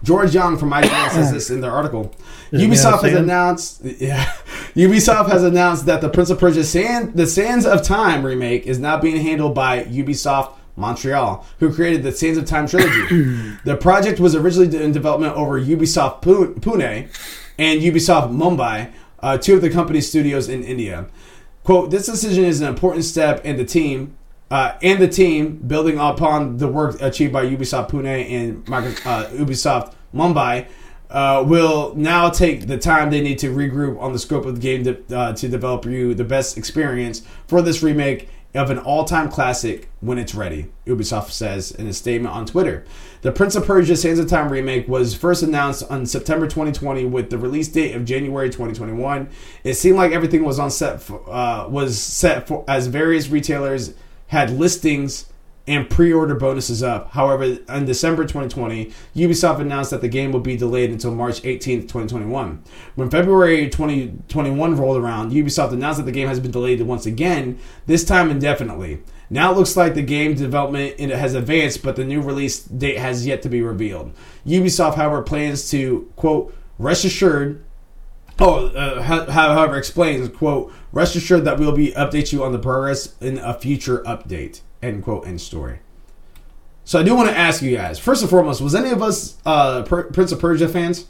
George Yang from IGN says this in their article. Is Ubisoft has announced, yeah, Ubisoft has announced that the Prince of Persia Sand, the Sands of Time remake is now being handled by Ubisoft Montreal, who created the Sands of Time trilogy. the project was originally in development over Ubisoft Pu- Pune and Ubisoft Mumbai, uh, two of the company's studios in India. Quote, this decision is an important step in the team uh, and the team building upon the work achieved by Ubisoft Pune and uh, Ubisoft Mumbai uh, will now take the time they need to regroup on the scope of the game to, uh, to develop you the best experience for this remake of an all-time classic when it's ready. Ubisoft says in a statement on Twitter. The Prince of Persia: Sands of Time remake was first announced on September 2020 with the release date of January 2021. It seemed like everything was on set for, uh, was set for as various retailers had listings and pre-order bonuses up. However, in December 2020, Ubisoft announced that the game will be delayed until March 18th, 2021. When February 2021 rolled around, Ubisoft announced that the game has been delayed once again, this time indefinitely. Now it looks like the game development has advanced, but the new release date has yet to be revealed. Ubisoft, however, plans to quote rest assured Oh, uh, ho- however, explains, quote, rest assured that we'll be update you on the progress in a future update, end quote, end story. So I do want to ask you guys, first and foremost, was any of us uh, per- Prince of Persia fans?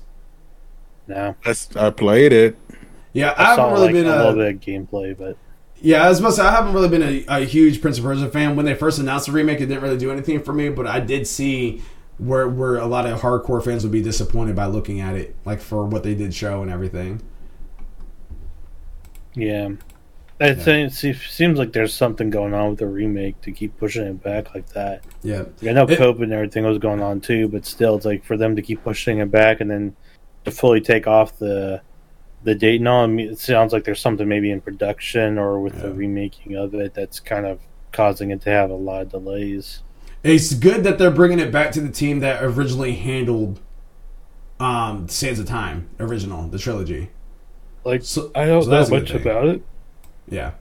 No, That's, I played it. Yeah, I, I, haven't saw really like been a a, little bit of gameplay, but yeah, I was supposed to, I haven't really been a, a huge Prince of Persia fan. When they first announced the remake, it didn't really do anything for me, but I did see where where a lot of hardcore fans would be disappointed by looking at it, like for what they did show and everything. yeah. It se- seems like there's something going on with the remake to keep pushing it back like that. Yeah, I know It- COVID and everything was going on too, but still, it's like for them to keep pushing it back and then to fully take off the the date and all. I mean, it sounds like there's something maybe in production or with the remaking of it that's kind of causing it to have a lot of delays. It's good that they're bringing it back to the team that originally handled um, Sands of Time, original, the trilogy. Like So, I don't so know much about it. Yeah.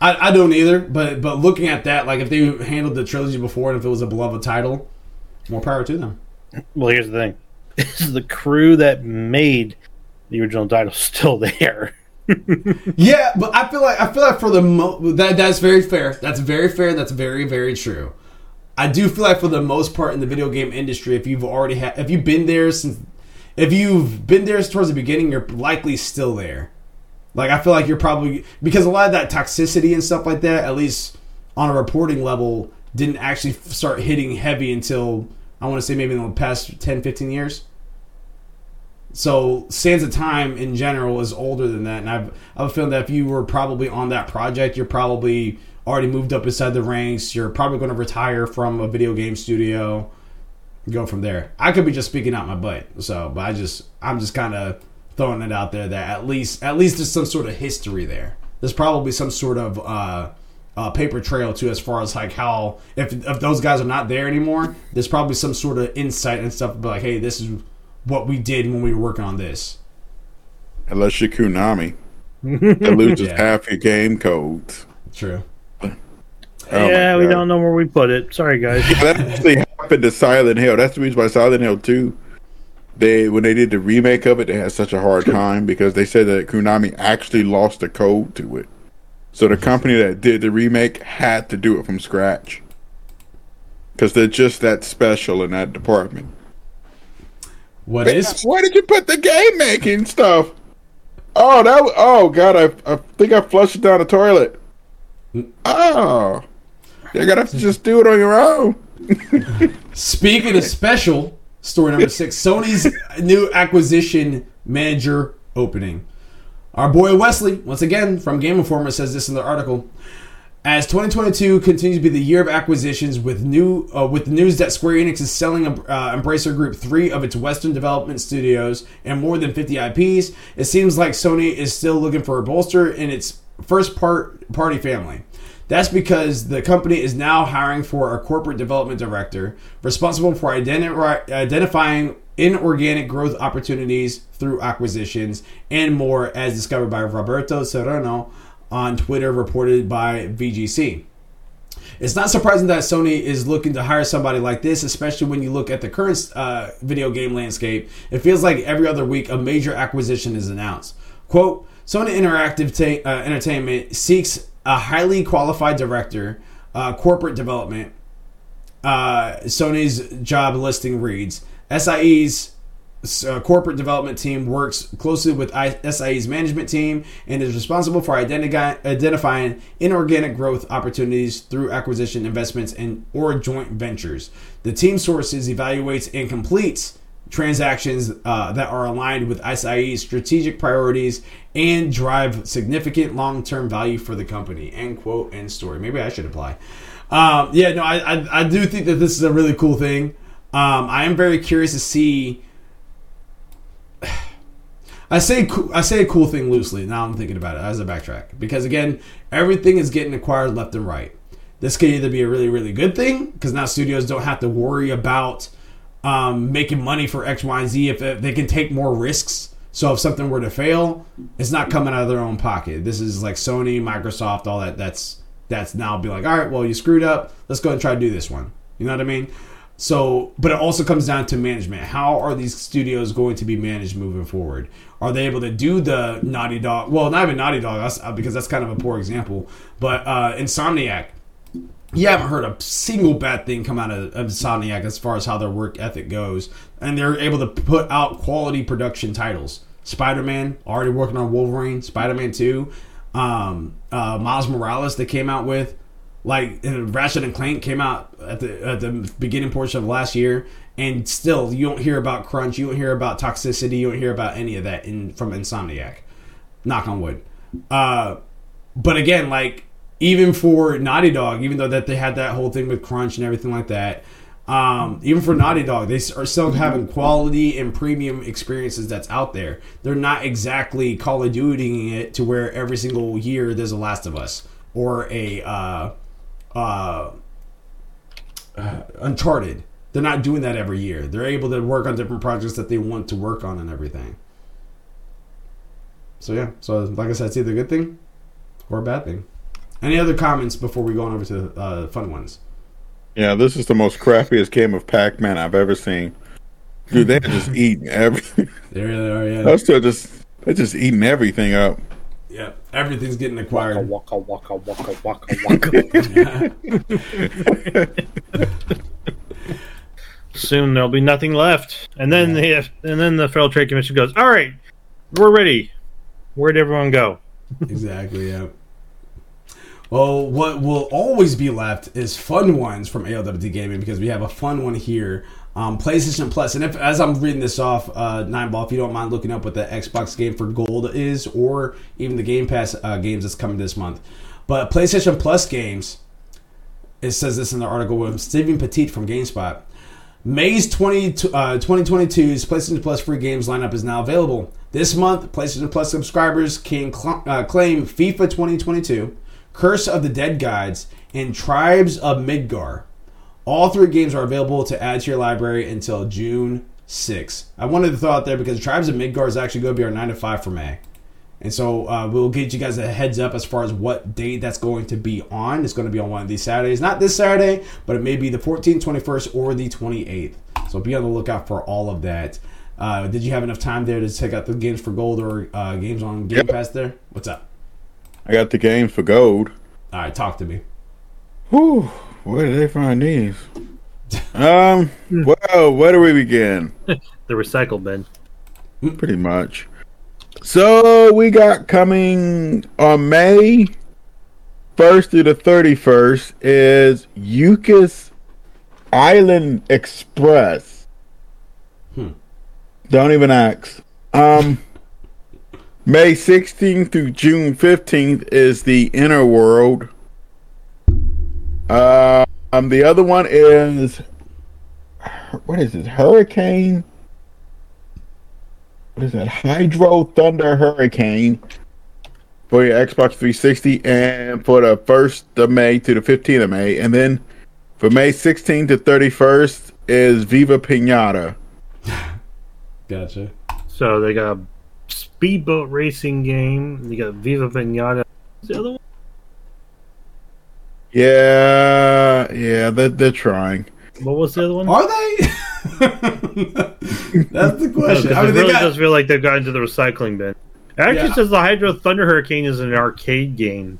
I, I don't either, but but looking at that, like if they handled the trilogy before and if it was a beloved title, more power to them. Well, here's the thing: is the crew that made the original title still there? Yeah, but I feel like I feel like for the mo- that that's very fair. That's very fair. That's very very true. I do feel like for the most part in the video game industry, if you've already had, if you've been there since, if you've been there towards the beginning, you're likely still there. Like I feel like you're probably because a lot of that toxicity and stuff like that, at least on a reporting level, didn't actually start hitting heavy until I want to say maybe in the past 10, 15 years. So Sands of Time in general is older than that, and I've I have a feeling that if you were probably on that project, you're probably already moved up inside the ranks. You're probably going to retire from a video game studio, go from there. I could be just speaking out my butt, so but I just I'm just kind of throwing it out there that at least at least there's some sort of history there. There's probably some sort of uh, uh, paper trail to as far as like how if if those guys are not there anymore, there's probably some sort of insight and stuff. But like, hey, this is what we did when we were working on this. Unless you're Konami. that loses Yeah. half your game codes. True. Oh yeah, we don't know where we put it. Sorry, guys. that actually happened to Silent Hill. That's the reason why Silent Hill 2, they when they did the remake of it, they had such a hard time because they said that Konami actually lost the code to it. So the company that did the remake had to do it from scratch. Because they're just that special in that department. What is Why did you put the game making stuff? Oh, that. Oh God, I I think I flushed it down the toilet. Hmm. Oh, you're gonna have to just do it on your own. Speaking of special, story number six Sony's new acquisition manager opening. Our boy Wesley, once again from Game Informer, says this in the article. As 2022 continues to be the year of acquisitions, with new uh, with the news that Square Enix is selling uh, Embracer Group three of its Western development studios and more than 50 IPs, it seems like Sony is still looking for a bolster in its first part party family. That's because the company is now hiring for a corporate development director responsible for identi- identifying inorganic growth opportunities through acquisitions and more, as discovered by Roberto Serrano on Twitter, reported by VGC. It's not surprising that Sony is looking to hire somebody like this, especially when you look at the current uh, video game landscape. It feels like every other week a major acquisition is announced. Quote Sony Interactive Ta- uh, Entertainment seeks a highly qualified director, uh, corporate development. Uh, Sony's job listing reads SIE's uh, corporate development team works closely with I- SIE's management team and is responsible for identify- identifying inorganic growth opportunities through acquisition investments and or joint ventures. The team sources, evaluates, and completes transactions uh, that are aligned with SIE's strategic priorities and drive significant long-term value for the company. End quote. End story. Maybe I should apply. Um, yeah, no, I, I I do think that this is a really cool thing. Um, I am very curious to see. I say I say a cool thing loosely. Now I'm thinking about it as a backtrack because again, everything is getting acquired left and right. This could either be a really really good thing because now studios don't have to worry about um, making money for X, Y, and Z if if they can take more risks. So if something were to fail, it's not coming out of their own pocket. This is like Sony, Microsoft, all that. That's that's now be like, all right, well you screwed up. Let's go and try to do this one. You know what I mean? So, but it also comes down to management. How are these studios going to be managed moving forward? Are they able to do the Naughty Dog? Well, not even Naughty Dog, uh, because that's kind of a poor example. But uh, Insomniac, you haven't heard a single bad thing come out of, of Insomniac as far as how their work ethic goes, and they're able to put out quality production titles. Spider Man already working on Wolverine, Spider Man Two, um, uh, Miles Morales that came out with, like and Ratchet and Clank came out at the at the beginning portion of last year, and still you don't hear about crunch, you don't hear about toxicity, you don't hear about any of that in from Insomniac. Knock on wood. Uh, but again, like even for Naughty Dog, even though that they had that whole thing with crunch and everything like that, um, even for Naughty Dog, they are still having quality and premium experiences that's out there. They're not exactly Call of Dutying it to where every single year there's a Last of Us or a uh, uh, uh, Uncharted. They're not doing that every year. They're able to work on different projects that they want to work on and everything. So yeah, so like I said, it's either a good thing or a bad thing. Any other comments before we go on over to uh, fun ones? Yeah, this is the most crappiest game of Pac-Man I've ever seen. Dude, they're just eating everything. They really are. Yeah, Those two are just they're just eating everything up. yeah. Everything's getting acquired. Waka waka waka waka waka. Soon there'll be nothing left, and then the and then the Federal Trade Commission goes, "All right, we're ready. Where'd everyone go? exactly. Yeah. Well, what will always be left is fun ones from ALWT Gaming because we have a fun one here. Um, PlayStation Plus, and if as I'm reading this off, uh, Nineball, if you don't mind looking up what the Xbox game for Gold is, or even the Game Pass uh, games that's coming this month, but PlayStation Plus games, it says this in the article with Steven Petite from GameSpot. May's 20, uh, 2022's PlayStation Plus free games lineup is now available. This month, PlayStation Plus subscribers can cl- uh, claim FIFA 2022, Curse of the Dead Gods, and Tribes of Midgard. All three games are available to add to your library until June 6th. I wanted to throw out there because Tribes of Midgard is actually going to be our 9 to 5 for May. And so uh, we'll get you guys a heads up as far as what date that's going to be on. It's going to be on one of these Saturdays. Not this Saturday, but it may be the 14th, 21st, or the 28th. So be on the lookout for all of that. Uh, did you have enough time there to check out the games for gold or uh, games on Game Yep. Pass there? What's up? I got the games for gold. All right, talk to me. Whew, where did they find these? Um, well, where do we begin? The recycle bin. Pretty much. So we got coming on May first through the thirty first is Yoku's Island Express. Hmm. Don't even ask. Um, May sixteenth through June fifteenth is the Inner World. Uh, um, the other one is what is this? Hurricane what is that? Hydro Thunder Hurricane for your Xbox 360 and for the 1st of May to the 15th of May. And then for May 16th to 31st is Viva Pinata. Gotcha. So they got a speedboat racing game. They got Viva Pinata. The other one? Yeah, yeah, they're, they're trying. What was the other one? Are they? that's the No, I it mean, they really got, does feel like they've gotten to the recycling bin. It actually Yeah. says the Hydro Thunder Hurricane is an arcade game,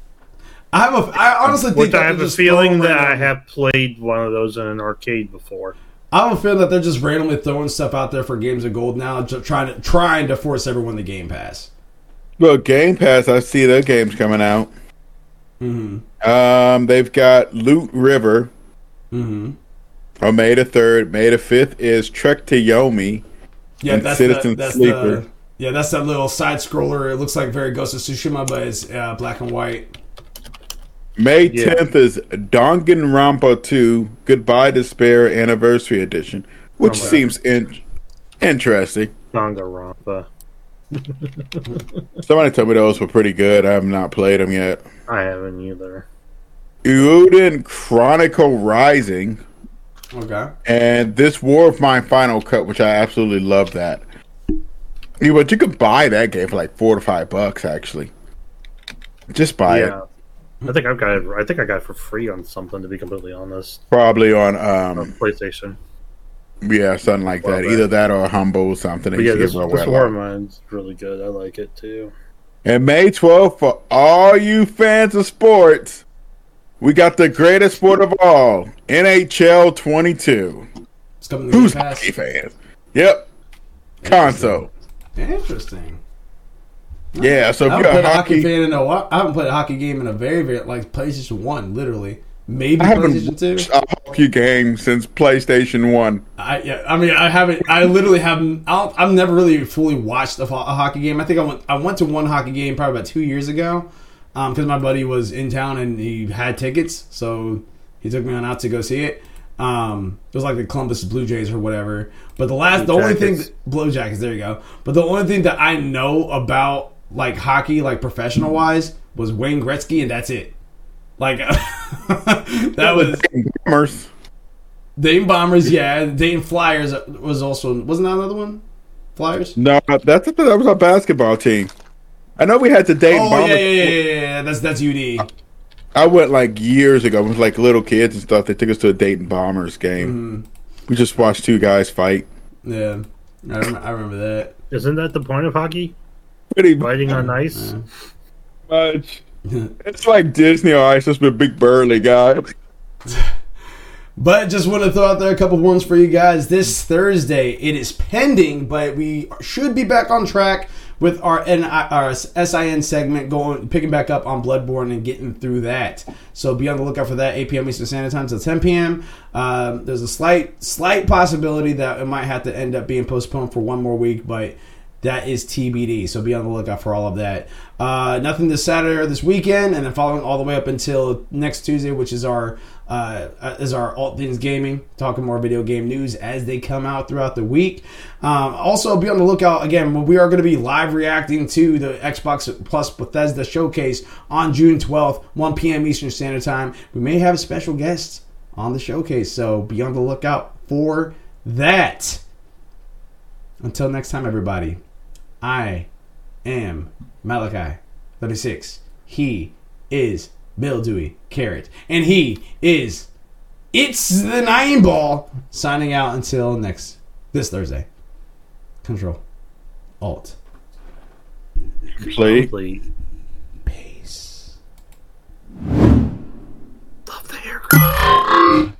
I have a. I honestly think which I have a feeling that I have played one of those in an arcade before. I have a feeling that they're just randomly throwing stuff out there for games of gold now, trying to trying to force everyone to Game Pass. Well, Game Pass, I see their games coming out. Mm-hmm. Um, they've got Loot River Mm-hmm. on May the 3rd. May the 5th is Trek to Yomi. Yeah, And that's Citizen the, that's Sleeper. the yeah, that's that little side scroller. It looks like very Ghost of Tsushima, but it's uh, black and white. May Yeah. 10th is Danganronpa 2 Goodbye Despair Anniversary Edition, which Oh, seems in- interesting. Danganronpa. Somebody told me those were pretty good. I have not played them yet. I haven't either. Eiyuden Chronicle Rising Okay. and this War of Mine Final Cut, which I absolutely love that. You but you could buy that game for like four to five bucks actually. Just buy it. Yeah. I think I've got it. I think I got it for free on something. To be completely honest, Probably on on um PlayStation. yeah, something like Well, that. that- Either that or Humble or something. But yeah, used this, this away War of Mine's really good. I like it too. And May 12th, for all you fans of sports, we got the greatest sport of all, NHL 22. It's coming to Game Who's hockey fans? Yep. Console. Interesting. Yeah, so I if haven't you're played a hockey fan in a. I haven't played a hockey game in a very, very like PlayStation One, literally. Maybe I haven't PlayStation Two. a hockey game since PlayStation 1. I yeah, I mean, I haven't. I literally haven't. I'll, I've never really fully watched a, a hockey game. I think I went. I went to one hockey game probably about two years ago, because my buddy was in town and he had tickets, so he took me on out to go see it. Um, it was like the Columbus Blue Jays or whatever. But the last, Blue the only thing, Jackets. that, Blue Jackets. There you go. But the only thing that I know about like hockey, like professional wise, was Wayne Gretzky, and that's it. Like that was Bombers. Dayton Bombers, yeah. Dayton Flyers was also wasn't that another one? Flyers. No, that's that was our basketball team. I know we had the Dayton Oh Bombers. yeah, yeah, yeah, yeah, yeah. That's that's UD. I went like years ago with like little kids and stuff. They took us to a Dayton Bombers game. Mm-hmm. We just watched two guys fight. Yeah, I remember, I remember that. Isn't that the point of hockey? Pretty Fighting on ice. much. It's like Disney on Ice, just with a big burly guy. But just want to throw out there a couple of ones for you guys. This Thursday, it is pending, but we should be back on track with our N- our SIN segment going picking back up on Bloodborne and getting through that. So be on the lookout for that 8 p.m. Eastern Standard Time till 10 p.m. Um, there's a slight slight possibility that it might have to end up being postponed for one more week, but that is TBD. So be on the lookout for all of that. Uh, nothing this Saturday or this weekend, and then following all the way up until next Tuesday, which is our uh, is our All Things Gaming, talking more video game news as they come out throughout the week. Um, also, be on the lookout again. We are going to be live reacting to the Xbox Plus Bethesda showcase on June 12th, 1 p.m. Eastern Standard Time. We may have a special guests on the showcase, so be on the lookout for that. Until next time, everybody. I am Malachi 36. He is Bill Dewey Carrot. And he is It's the Nineball signing out until next this Thursday. Control. Alt. Play. Complete. Peace. Love the hair.